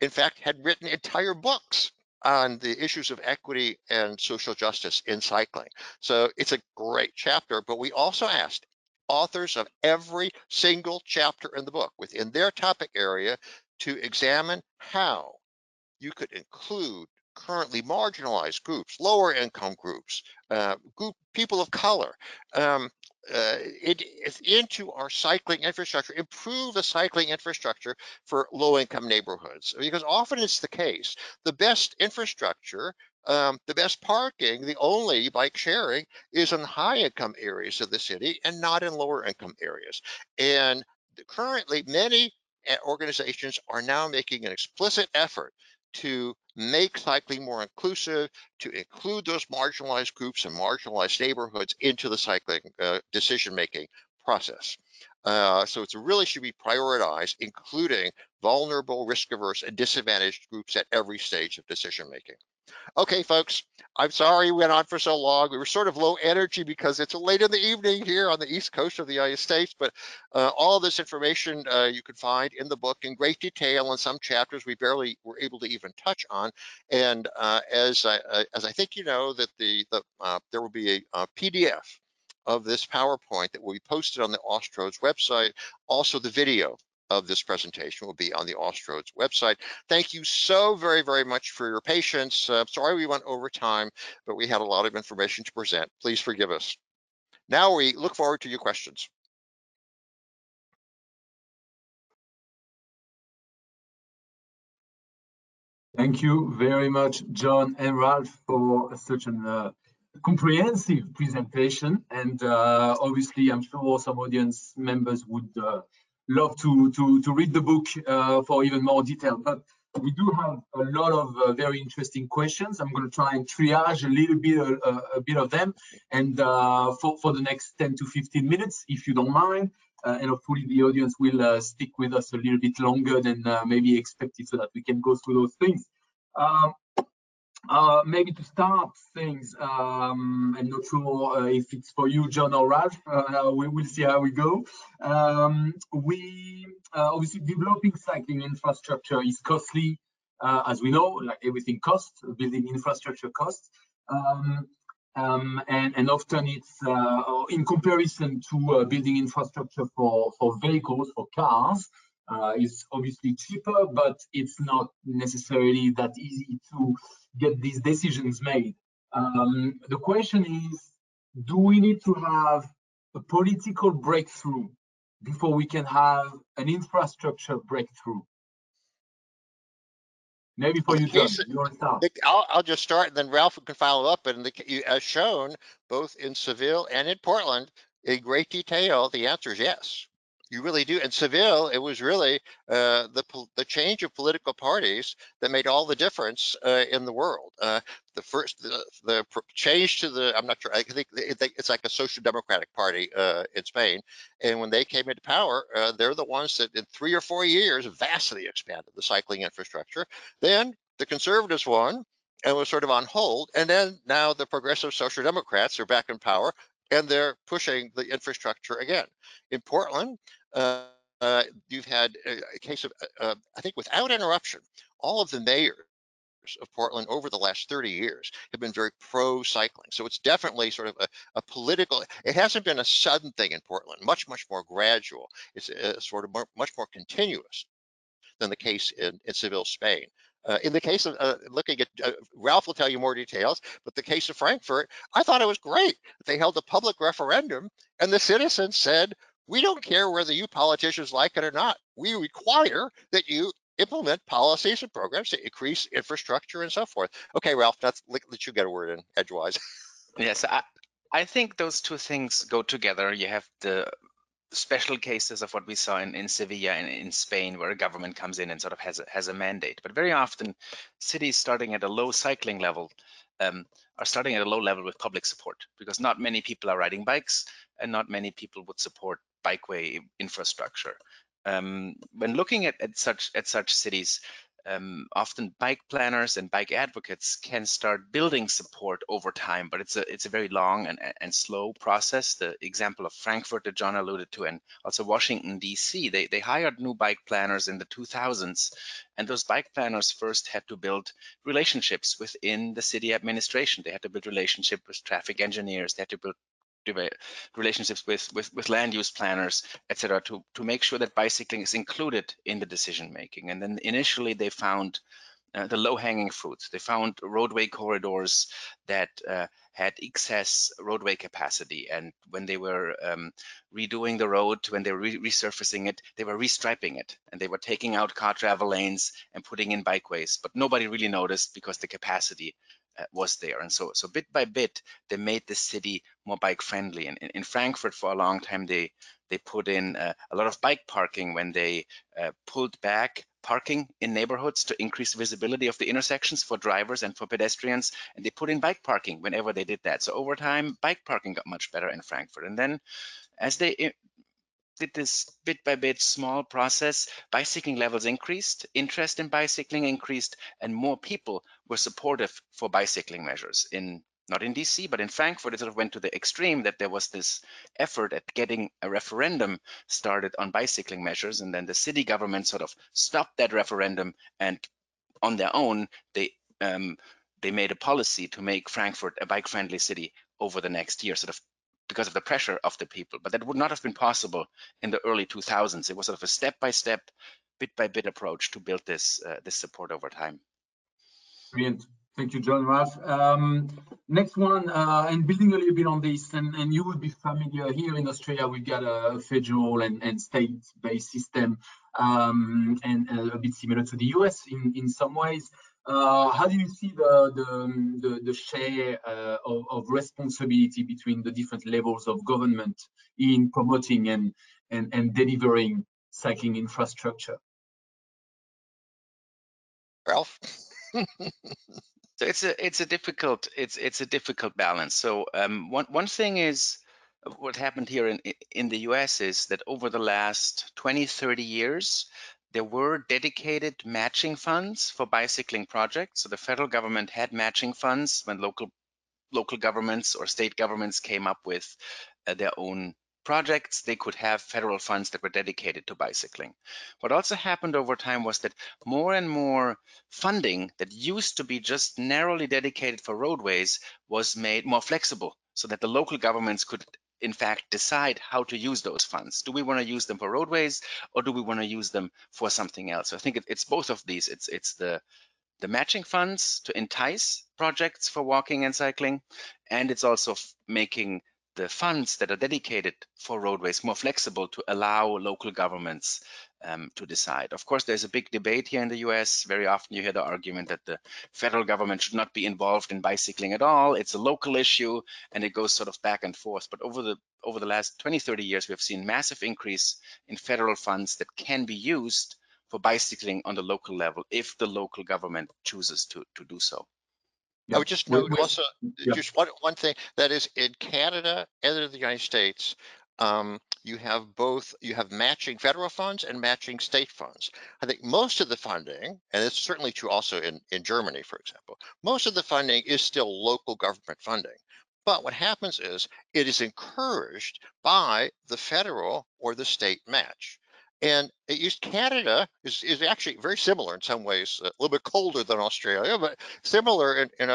in fact, had written entire books on the issues of equity and social justice in cycling. So it's a great chapter, but we also asked authors of every single chapter in the book within their topic area to examine how you could include currently marginalized groups, lower income groups, uh, group people of color, um, uh, it, into our cycling infrastructure, improve the cycling infrastructure for low-income neighborhoods. Because often it's the case, the best infrastructure, um, the best parking, the only bike sharing is in high-income areas of the city and not in lower-income areas. And currently, many eh, organizations are now making an explicit effort to make cycling more inclusive, to include those marginalized groups and marginalized neighborhoods into the cycling uh, decision-making process. Uh, so it really should be prioritized, including vulnerable, risk-averse, and disadvantaged groups at every stage of decision-making. Okay, folks, I'm sorry we went on for so long. We were sort of low energy because it's late in the evening here on the East Coast of the United States, but uh, all this information uh, you can find in the book in great detail in some chapters we barely were able to even touch on. And uh, as, I, uh, as I think you know that the, the uh, there will be a, a PDF of this PowerPoint that will be posted on the Austroads website, also the video of this presentation will be on the Austroads website. Thank you so very, very much for your patience. Uh, sorry we went over time, but we had a lot of information to present. Please forgive us. Now we look forward to your questions. Thank you very much, John and Ralph, for such a uh, comprehensive presentation. And uh, obviously, I'm sure some audience members would uh, love to to to read the book uh, for even more detail. But we do have a lot of uh, very interesting questions. I'm going to try and triage a little bit a, uh, a bit of them, and uh, for for the next 10 to 15 minutes, if you don't mind. Uh, and hopefully the audience will uh, stick with us a little bit longer than maybe expected so that we can go through those things. Um, uh, maybe to start things, um, I'm not sure uh, if it's for you, John or Ralph. Uh, we will see how we go. Um, we uh, obviously developing cycling infrastructure is costly, uh, as we know, like everything costs. Building infrastructure costs, um, um, and, and, often it's uh, in comparison to building infrastructure for for vehicles for cars. is obviously cheaper, but it's not necessarily that easy to get these decisions made. Um, the question is, do we need to have a political breakthrough before we can have an infrastructure breakthrough? Maybe for you, John, you want to start? I'll, I'll, just start and then Ralph can follow up. And the, as shown, both in Seville and in Portland, in great detail, the answer is yes. You really do. And Seville, it was really uh, the the change of political parties that made all the difference uh, in the world. Uh, the first, the, the, change to the, I'm not sure, I think it's like a social democratic party uh, in Spain. And when they came into power, uh, they're the ones that in three or four years vastly expanded the cycling infrastructure. Then the conservatives won and was sort of on hold. And then now the progressive social democrats are back in power and they're pushing the infrastructure again. In Portland, uh, uh, you've had a, case of, uh, uh, I think without interruption, all of the mayors of Portland over the last 30 years have been very pro cycling. So it's definitely sort of a, a, political, it hasn't been a sudden thing in Portland, much, much more gradual. It's a sort of more, much more continuous than the case in, in Seville, Spain. Uh, in the case of uh, looking at, uh, Ralph will tell you more details, but the case of Frankfurt, I thought it was great. They held a public referendum and the citizens said, we don't care whether you politicians like it or not. We require that you implement policies and programs to increase infrastructure and so forth. Okay, Ralph, let, let you get a word in edgewise. yes, I, I think those two things go together. You have the special cases of what we saw in, in Sevilla and in Spain, where a government comes in and sort of has a, has a mandate. But very often, cities starting at a low cycling level um, are starting at a low level with public support because not many people are riding bikes and not many people would support bikeway infrastructure. Um, when looking at, at such at such cities, um, often bike planners and bike advocates can start building support over time, but it's a it's a very long and, and slow process. The example of Frankfurt that John alluded to, and also Washington D.C. They they hired new bike planners in the 2000s, and those bike planners first had to build relationships within the city administration. They had to build relationships with traffic engineers. They had to build relationships with, with, with land use planners, etc., to, to make sure that bicycling is included in the decision making. And then initially they found uh, the low-hanging fruits. They found roadway corridors that uh, had excess roadway capacity, and when they were um, redoing the road, when they were re resurfacing it, they were restriping it, and they were taking out car travel lanes and putting in bikeways. But nobody really noticed because the capacity was there. And so, so bit by bit, they made the city more bike friendly. And in, in Frankfurt, for a long time, they they put in uh, a lot of bike parking when they uh, pulled back parking in neighborhoods to increase visibility of the intersections for drivers and for pedestrians. And they put in bike parking whenever they did that. So over time, bike parking got much better in Frankfurt. And then as they did this bit by bit small process, bicycling levels increased, interest in bicycling increased, and more people were supportive for bicycling measures in not in DC, but in Frankfurt, it sort of went to the extreme that there was this effort at getting a referendum started on bicycling measures. And then the city government sort of stopped that referendum and on their own, they um, they made a policy to make Frankfurt a bike friendly city over the next year, sort of because of the pressure of the people. But that would not have been possible in the early 2000s. It was sort of a step-by-step, bit-by-bit approach to build this uh, this support over time. Brilliant. Thank you, John Ralph. Um, next one, uh, and building a little bit on this, and, and you would be familiar here in Australia, we've got a federal and, and state-based system, um, and uh, a bit similar to the US in, in some ways. Uh, how do you see the the the, the share uh, of, of, responsibility between the different levels of government in promoting and and, and delivering cycling infrastructure? Ralph. so it's a it's a difficult it's it's a difficult balance. So um, one one thing is what happened here in in the US is that over the last 20 30 years there were dedicated matching funds for bicycling projects. So the federal government had matching funds when local local governments or state governments came up with uh, their own projects, they could have federal funds that were dedicated to bicycling. What also happened over time was that more and more funding that used to be just narrowly dedicated for roadways was made more flexible so that the local governments could in fact decide how to use those funds. Do we want to use them for roadways or do we want to use them for something else? So I think it, it's both of these. It's it's the the matching funds to entice projects for walking and cycling, and it's also making the funds that are dedicated for roadways more flexible to allow local governments um, to decide. Of course, there's a big debate here in the US. Very often you hear the argument that the federal government should not be involved in bicycling at all. It's a local issue and it goes sort of back and forth. But over the over the last 20, 30 years, we've seen massive increase in federal funds that can be used for bicycling on the local level if the local government chooses to, to do so. I would just note also just one, one thing that is in Canada and in the United States, um, you have both, you have matching federal funds and matching state funds. I think most of the funding, and it's certainly true also in, in Germany, for example, most of the funding is still local government funding. But what happens is it is encouraged by the federal or the state match. And it used Canada is, is actually very similar in some ways, a little bit colder than Australia, but similar in, in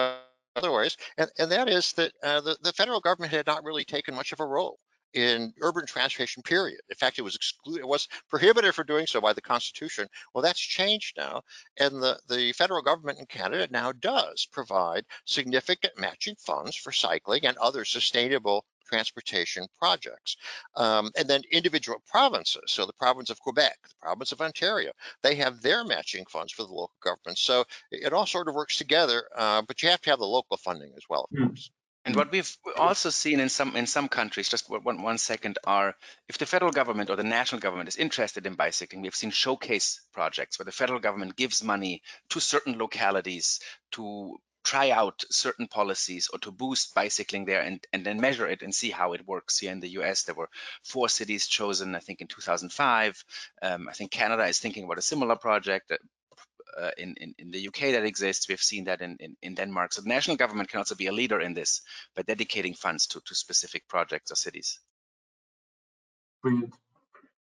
other ways. And, and that is that uh, the, the federal government had not really taken much of a role in urban transportation period. In fact, it was excluded, it was prohibited for doing so by the Constitution. Well, that's changed now. And the, the federal government in Canada now does provide significant matching funds for cycling and other sustainable transportation projects. Um, and then individual provinces, so the province of Quebec, the province of Ontario, they have their matching funds for the local government. So it, all sort of works together, uh, but you have to have the local funding as well, of mm. course. And what we've also seen in some in some countries, just one, one second, are if the federal government or the national government is interested in bicycling, we've seen showcase projects where the federal government gives money to certain localities to try out certain policies or to boost bicycling there and, and then measure it and see how it works. Here in the US, there were four cities chosen, I think in 2005. Um, I think Canada is thinking about a similar project. Uh, in, in, in, the UK that exists, we've seen that in, in, in Denmark. So the national government can also be a leader in this by dedicating funds to, to specific projects or cities. Brilliant.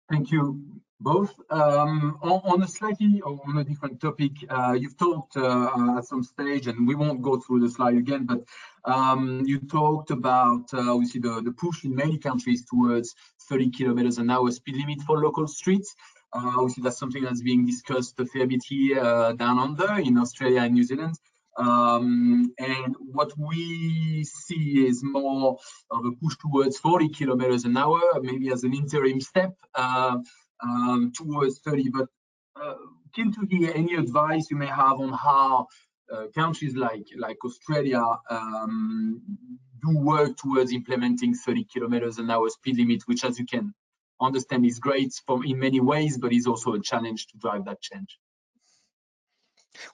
Thank you both. Um, on, on, a slightly on a different topic, uh, you've talked uh, at some stage, and we won't go through the slide again, but um, you talked about uh, obviously the, the push in many countries towards 30 kilometers an hour speed limit for local streets. Uh, obviously, that's something that's being discussed a fair bit here uh, down under in Australia and New Zealand. Um, and what we see is more of a push towards 40 kilometers an hour, maybe as an interim step uh, um, towards 30. But uh, keen to hear any advice you may have on how uh, countries like like Australia um, do work towards implementing 30 kilometers an hour speed limit, which, as you can understand, is great from in many ways, but is also a challenge to drive that change.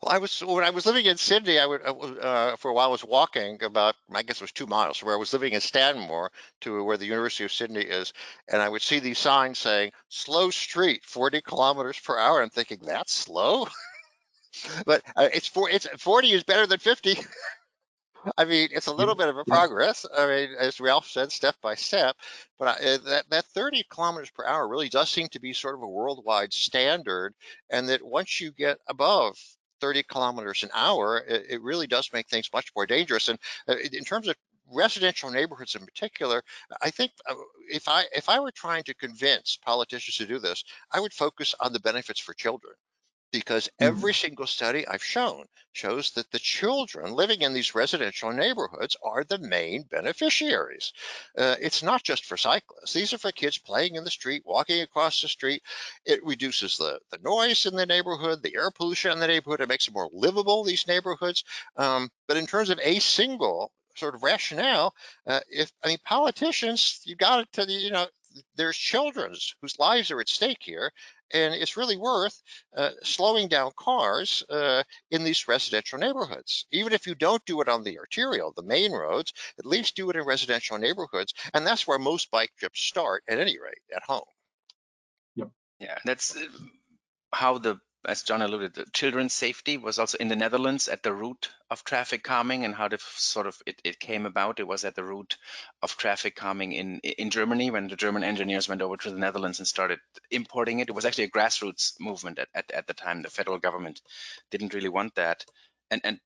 Well, I was when I was living in Sydney. I would uh, for a while I was walking about I guess it was two miles from where I was living in Stanmore to where the University of Sydney is, and I would see these signs saying "slow street, 40 kilometers per hour." I'm thinking that's slow, but uh, it's for it's 40 is better than 50. I mean, it's a little bit of a progress. I mean, as Ralph said, step by step. But I, uh, that that 30 kilometers per hour really does seem to be sort of a worldwide standard, and that once you get above 30 kilometers an hour, it, it really does make things much more dangerous. And uh, in terms of residential neighborhoods in particular, I think uh, if I if I were trying to convince politicians to do this, I would focus on the benefits for children because mm-hmm. every single study I've shown shows that the children living in these residential neighborhoods are the main beneficiaries. Uh, it's not just for cyclists. These are for kids playing in the street, walking across the street. It reduces the, the noise in the neighborhood, the air pollution in the neighborhood. It makes it more livable, these neighborhoods. Um, but in terms of a single sort of rationale, uh, if I mean politicians, you got it to the, you know, there's children whose lives are at stake here, and it's really worth uh, slowing down cars uh, in these residential neighborhoods. Even if you don't do it on the arterial, the main roads, at least do it in residential neighborhoods. And that's where most bike trips start at any rate, at home. Yep. Yeah, that's uh, how the as John alluded, children's safety was also in the Netherlands at the root of traffic calming and how the sort of it, it came about. It was at the root of traffic calming in in Germany when the German engineers went over to the Netherlands and started importing it. It was actually a grassroots movement at, at, at the time. The federal government didn't really want that. And and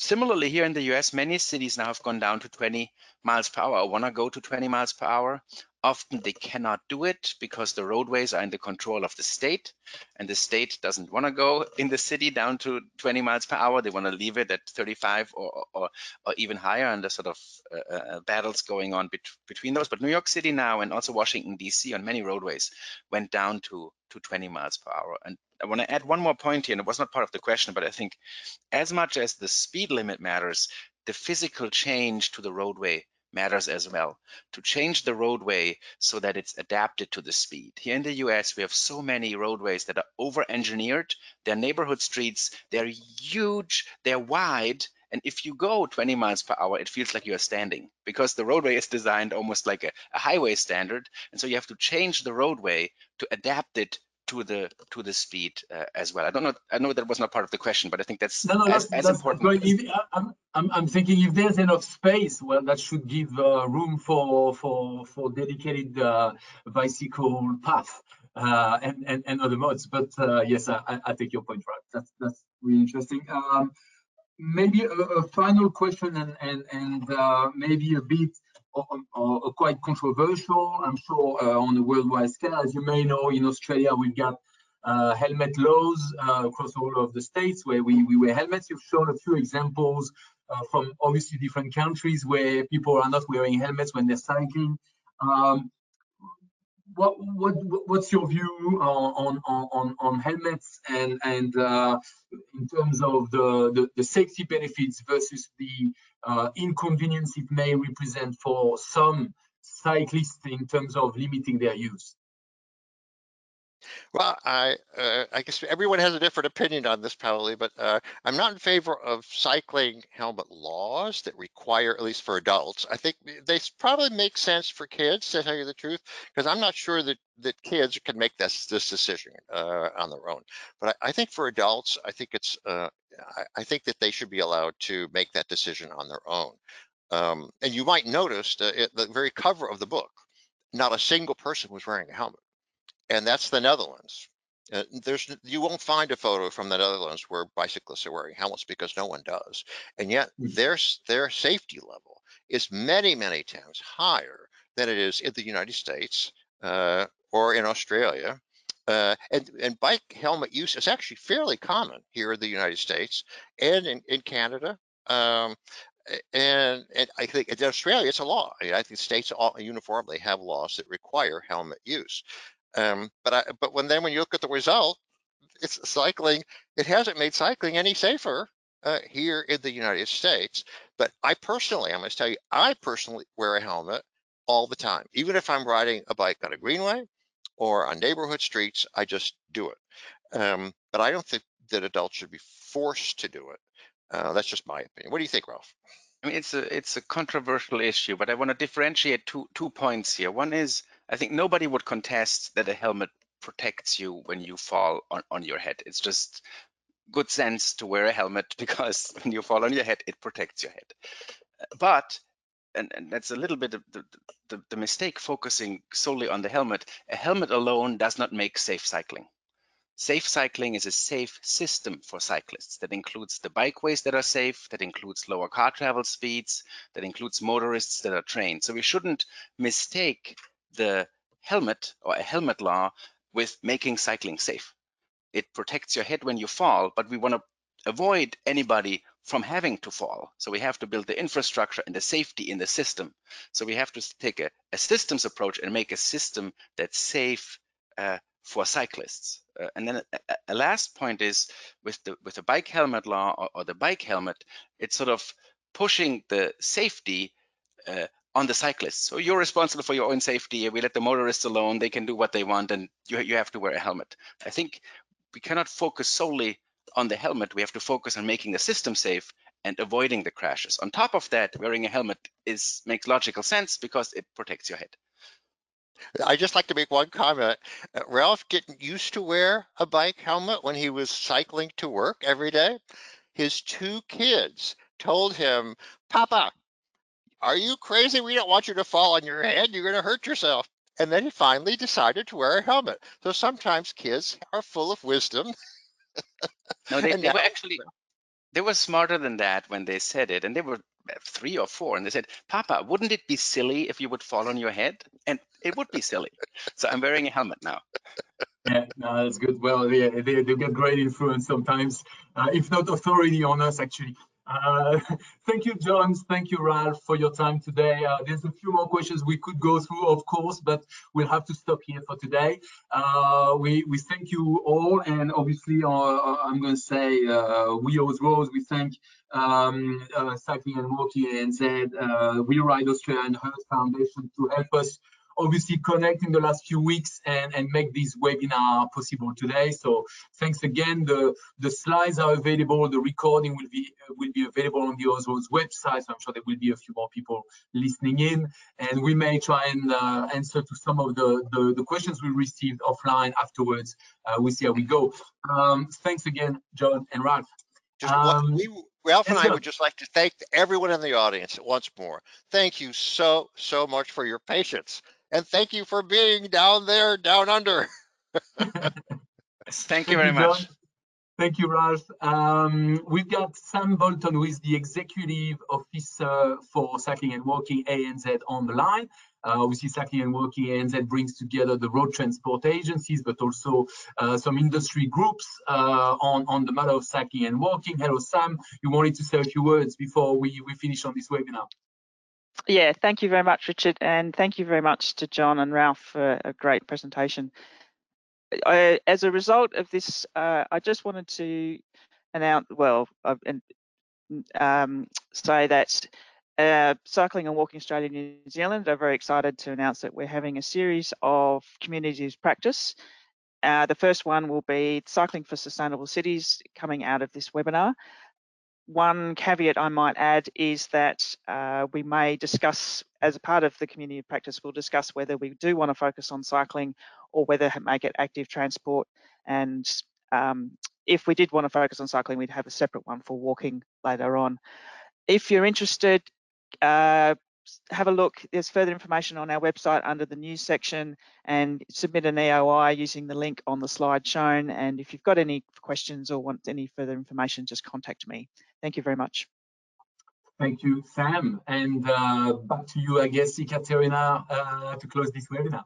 Similarly, here in the US, many cities now have gone down to 20 miles per hour or want to go to 20 miles per hour. Often they cannot do it because the roadways are in the control of the state and the state doesn't want to go in the city down to 20 miles per hour. They want to leave it at 35 or, or, or even higher and the sort of uh, uh, battles going on bet between those. But New York City now and also Washington, DC on many roadways went down to, to 20 miles per hour. And I want to add one more point here, and it was not part of the question, but I think as much as the speed limit matters, the physical change to the roadway matters as well. To change the roadway so that it's adapted to the speed. Here in the US, we have so many roadways that are over-engineered. They're neighborhood streets, they're huge, they're wide, and if you go 20 miles per hour, it feels like you're standing because the roadway is designed almost like a, a, highway standard. And so you have to change the roadway to adapt it to the to the speed uh, as well. I don't know. I know that was not part of the question, but I think that's no, no, as, that's, as important. If, I'm, I'm, I'm thinking if there's enough space, well, that should give uh, room for for for dedicated uh, bicycle path. uh, and, and, and other modes. But uh, yes, I, I take your point, right? That's that's really interesting. Um, maybe a, a, final question and and and uh, maybe a bit or, quite controversial. I'm sure uh, on a worldwide scale, as you may know, in Australia we've got uh, helmet laws uh, across all of the states where we, we wear helmets. You've shown a few examples uh, from obviously different countries where people are not wearing helmets when they're cycling. Um, what, what what's your view on on on, helmets and and uh, in terms of the, the, the safety benefits versus the uh, inconvenience it may represent for some cyclists in terms of limiting their use? Well, I uh, I guess everyone has a different opinion on this probably, but uh, I'm not in favor of cycling helmet laws that require, at least for adults. I think they probably make sense for kids, to tell you the truth, because I'm not sure that that kids can make this this decision uh, on their own. But I, I, think for adults, I think it's uh, I, I, think that they should be allowed to make that decision on their own. Um, and you might notice that the very cover of the book, not a single person was wearing a helmet and that's the Netherlands. Uh, there's you won't find a photo from the Netherlands where bicyclists are wearing helmets because no one does, and yet mm. their their safety level is many many times higher than it is in the United States uh, or in Australia. Uh, and, and bike helmet use is actually fairly common here in the United States and in, in Canada. Um, and, and I think in Australia, it's a law. I, mean, I think states all uniformly have laws that require helmet use. Um, but I, but when then when you look at the result, it's cycling. It hasn't made cycling any safer uh, here in the United States. But I personally, I must tell you, I personally wear a helmet all the time, even if I'm riding a bike on a greenway or on neighborhood streets. I just do it. Um, but I don't think that adults should be forced to do it. Uh, that's just my opinion. What do you think, Ralph? I mean, it's a it's a controversial issue, but I want to differentiate two two points here. One is I think nobody would contest that a helmet protects you when you fall on, on your head. It's just good sense to wear a helmet because when you fall on your head, it protects your head. But, and, and that's a little bit of the, the, the mistake focusing solely on the helmet, a helmet alone does not make safe cycling. Safe cycling is a safe system for cyclists that includes the bikeways that are safe, that includes lower car travel speeds, that includes motorists that are trained. So we shouldn't mistake the helmet or a helmet law with making cycling safe. It protects your head when you fall, but we want to avoid anybody from having to fall. So we have to build the infrastructure and the safety in the system. So we have to take a, a systems approach and make a system that's safe uh, for cyclists. Uh, and then a, a, last point is with the with the bike helmet law or, or the bike helmet, it's sort of pushing the safety uh, on the cyclists. So you're responsible for your own safety. We let the motorists alone. They can do what they want, and you, you have to wear a helmet. I think we cannot focus solely on the helmet. We have to focus on making the system safe and avoiding the crashes. On top of that, wearing a helmet is makes logical sense because it protects your head. I just like to make one comment. Ralph didn't used to wear a bike helmet when he was cycling to work every day. His two kids told him, Papa, are you crazy? We don't want you to fall on your head. You're going to hurt yourself. And then he finally decided to wear a helmet. So sometimes kids are full of wisdom. no, they, they were actually they were smarter than that when they said it, and they were three or four, and they said, "Papa, wouldn't it be silly if you would fall on your head?" And it would be silly. So I'm wearing a helmet now. Yeah, no, that's good. Well, yeah, they, they get great influence sometimes, uh, if not authority on us, actually. Uh, thank you, John. Thank you, Ralph, for your time today. Uh, there's a few more questions we could go through, of course, but we'll have to stop here for today. Uh, we, we thank you all, and obviously, uh, uh, I'm going to say uh, we Austroads, we thank um, Cycling and Walking ANZ We Ride Australia and Heart Foundation to help us obviously connect in the last few weeks and, and make this webinar possible today. So thanks again. The, the slides are available. The recording will be will be available on the Austroads website. So I'm sure there will be a few more people listening in. And we may try and uh, answer to some of the, the, the, questions we received offline afterwards. Uh, we'll see how we go. Um, thanks again, John and Ralph. Just um, we, Ralph and I would just like to thank everyone in the audience once more. Thank you so, so much for your patience and thank you for being down there, down under. Thank you very much. Thank you, Ralph. Um, we've got Sam Bolton, who is the Executive Officer for Cycling and Walking ANZ on the line. Uh, obviously, Cycling and Walking ANZ brings together the road transport agencies, but also uh, some industry groups uh, on, on the matter of cycling and walking. Hello, Sam. You wanted to say a few words before we, we finish on this webinar. Yeah, thank you very much, Richard, and thank you very much to John and Ralph for a great presentation. I, as a result of this, uh, I just wanted to announce, well, uh, and um, say that uh, Cycling and Walking Australia New Zealand are very excited to announce that we're having a series of communities practice. Uh, the first one will be Cycling for Sustainable Cities coming out of this webinar. One caveat I might add is that uh, we may discuss, as a part of the community of practice, we'll discuss whether we do want to focus on cycling or whether make it active transport. And um, if we did want to focus on cycling, we'd have a separate one for walking later on. If you're interested, uh, have a look. There's further information on our website under the news section and submit an EOI using the link on the slide shown. And if you've got any questions or want any further information, just contact me. Thank you very much. Thank you, Sam. And uh, back to you, I guess, Ekaterina, uh, to close this webinar.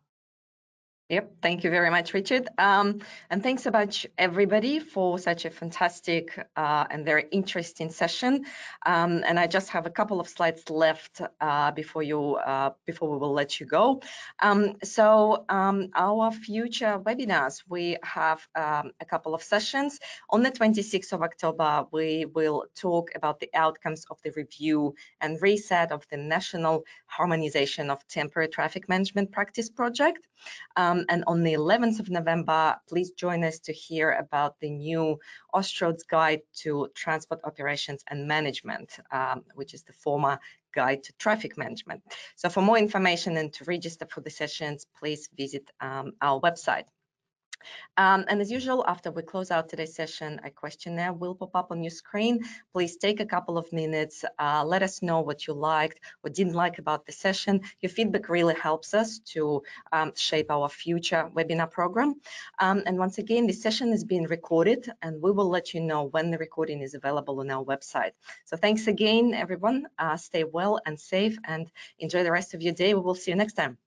Yep, thank you very much, Richard. Um, and thanks much, everybody, for such a fantastic uh, and very interesting session. Um, and I just have a couple of slides left uh, before you uh, before we will let you go. Um, so um, our future webinars, we have um, a couple of sessions. On the 26th of October, we will talk about the outcomes of the review and reset of the National Harmonization of Temporary Traffic Management Practice Project. And on the 11th of November, please join us to hear about the new Austroads Guide to Transport Operations and Management, um, which is the former Guide to Traffic Management. So for more information and to register for the sessions, please visit um, our website. Um, and as usual, after we close out today's session, a questionnaire will pop up on your screen. Please take a couple of minutes, uh, let us know what you liked, what didn't like about the session. Your feedback really helps us to um, shape our future webinar program. Um, and once again, this session is being recorded and we will let you know when the recording is available on our website. So thanks again, everyone. Uh, stay well and safe and enjoy the rest of your day. We will see you next time.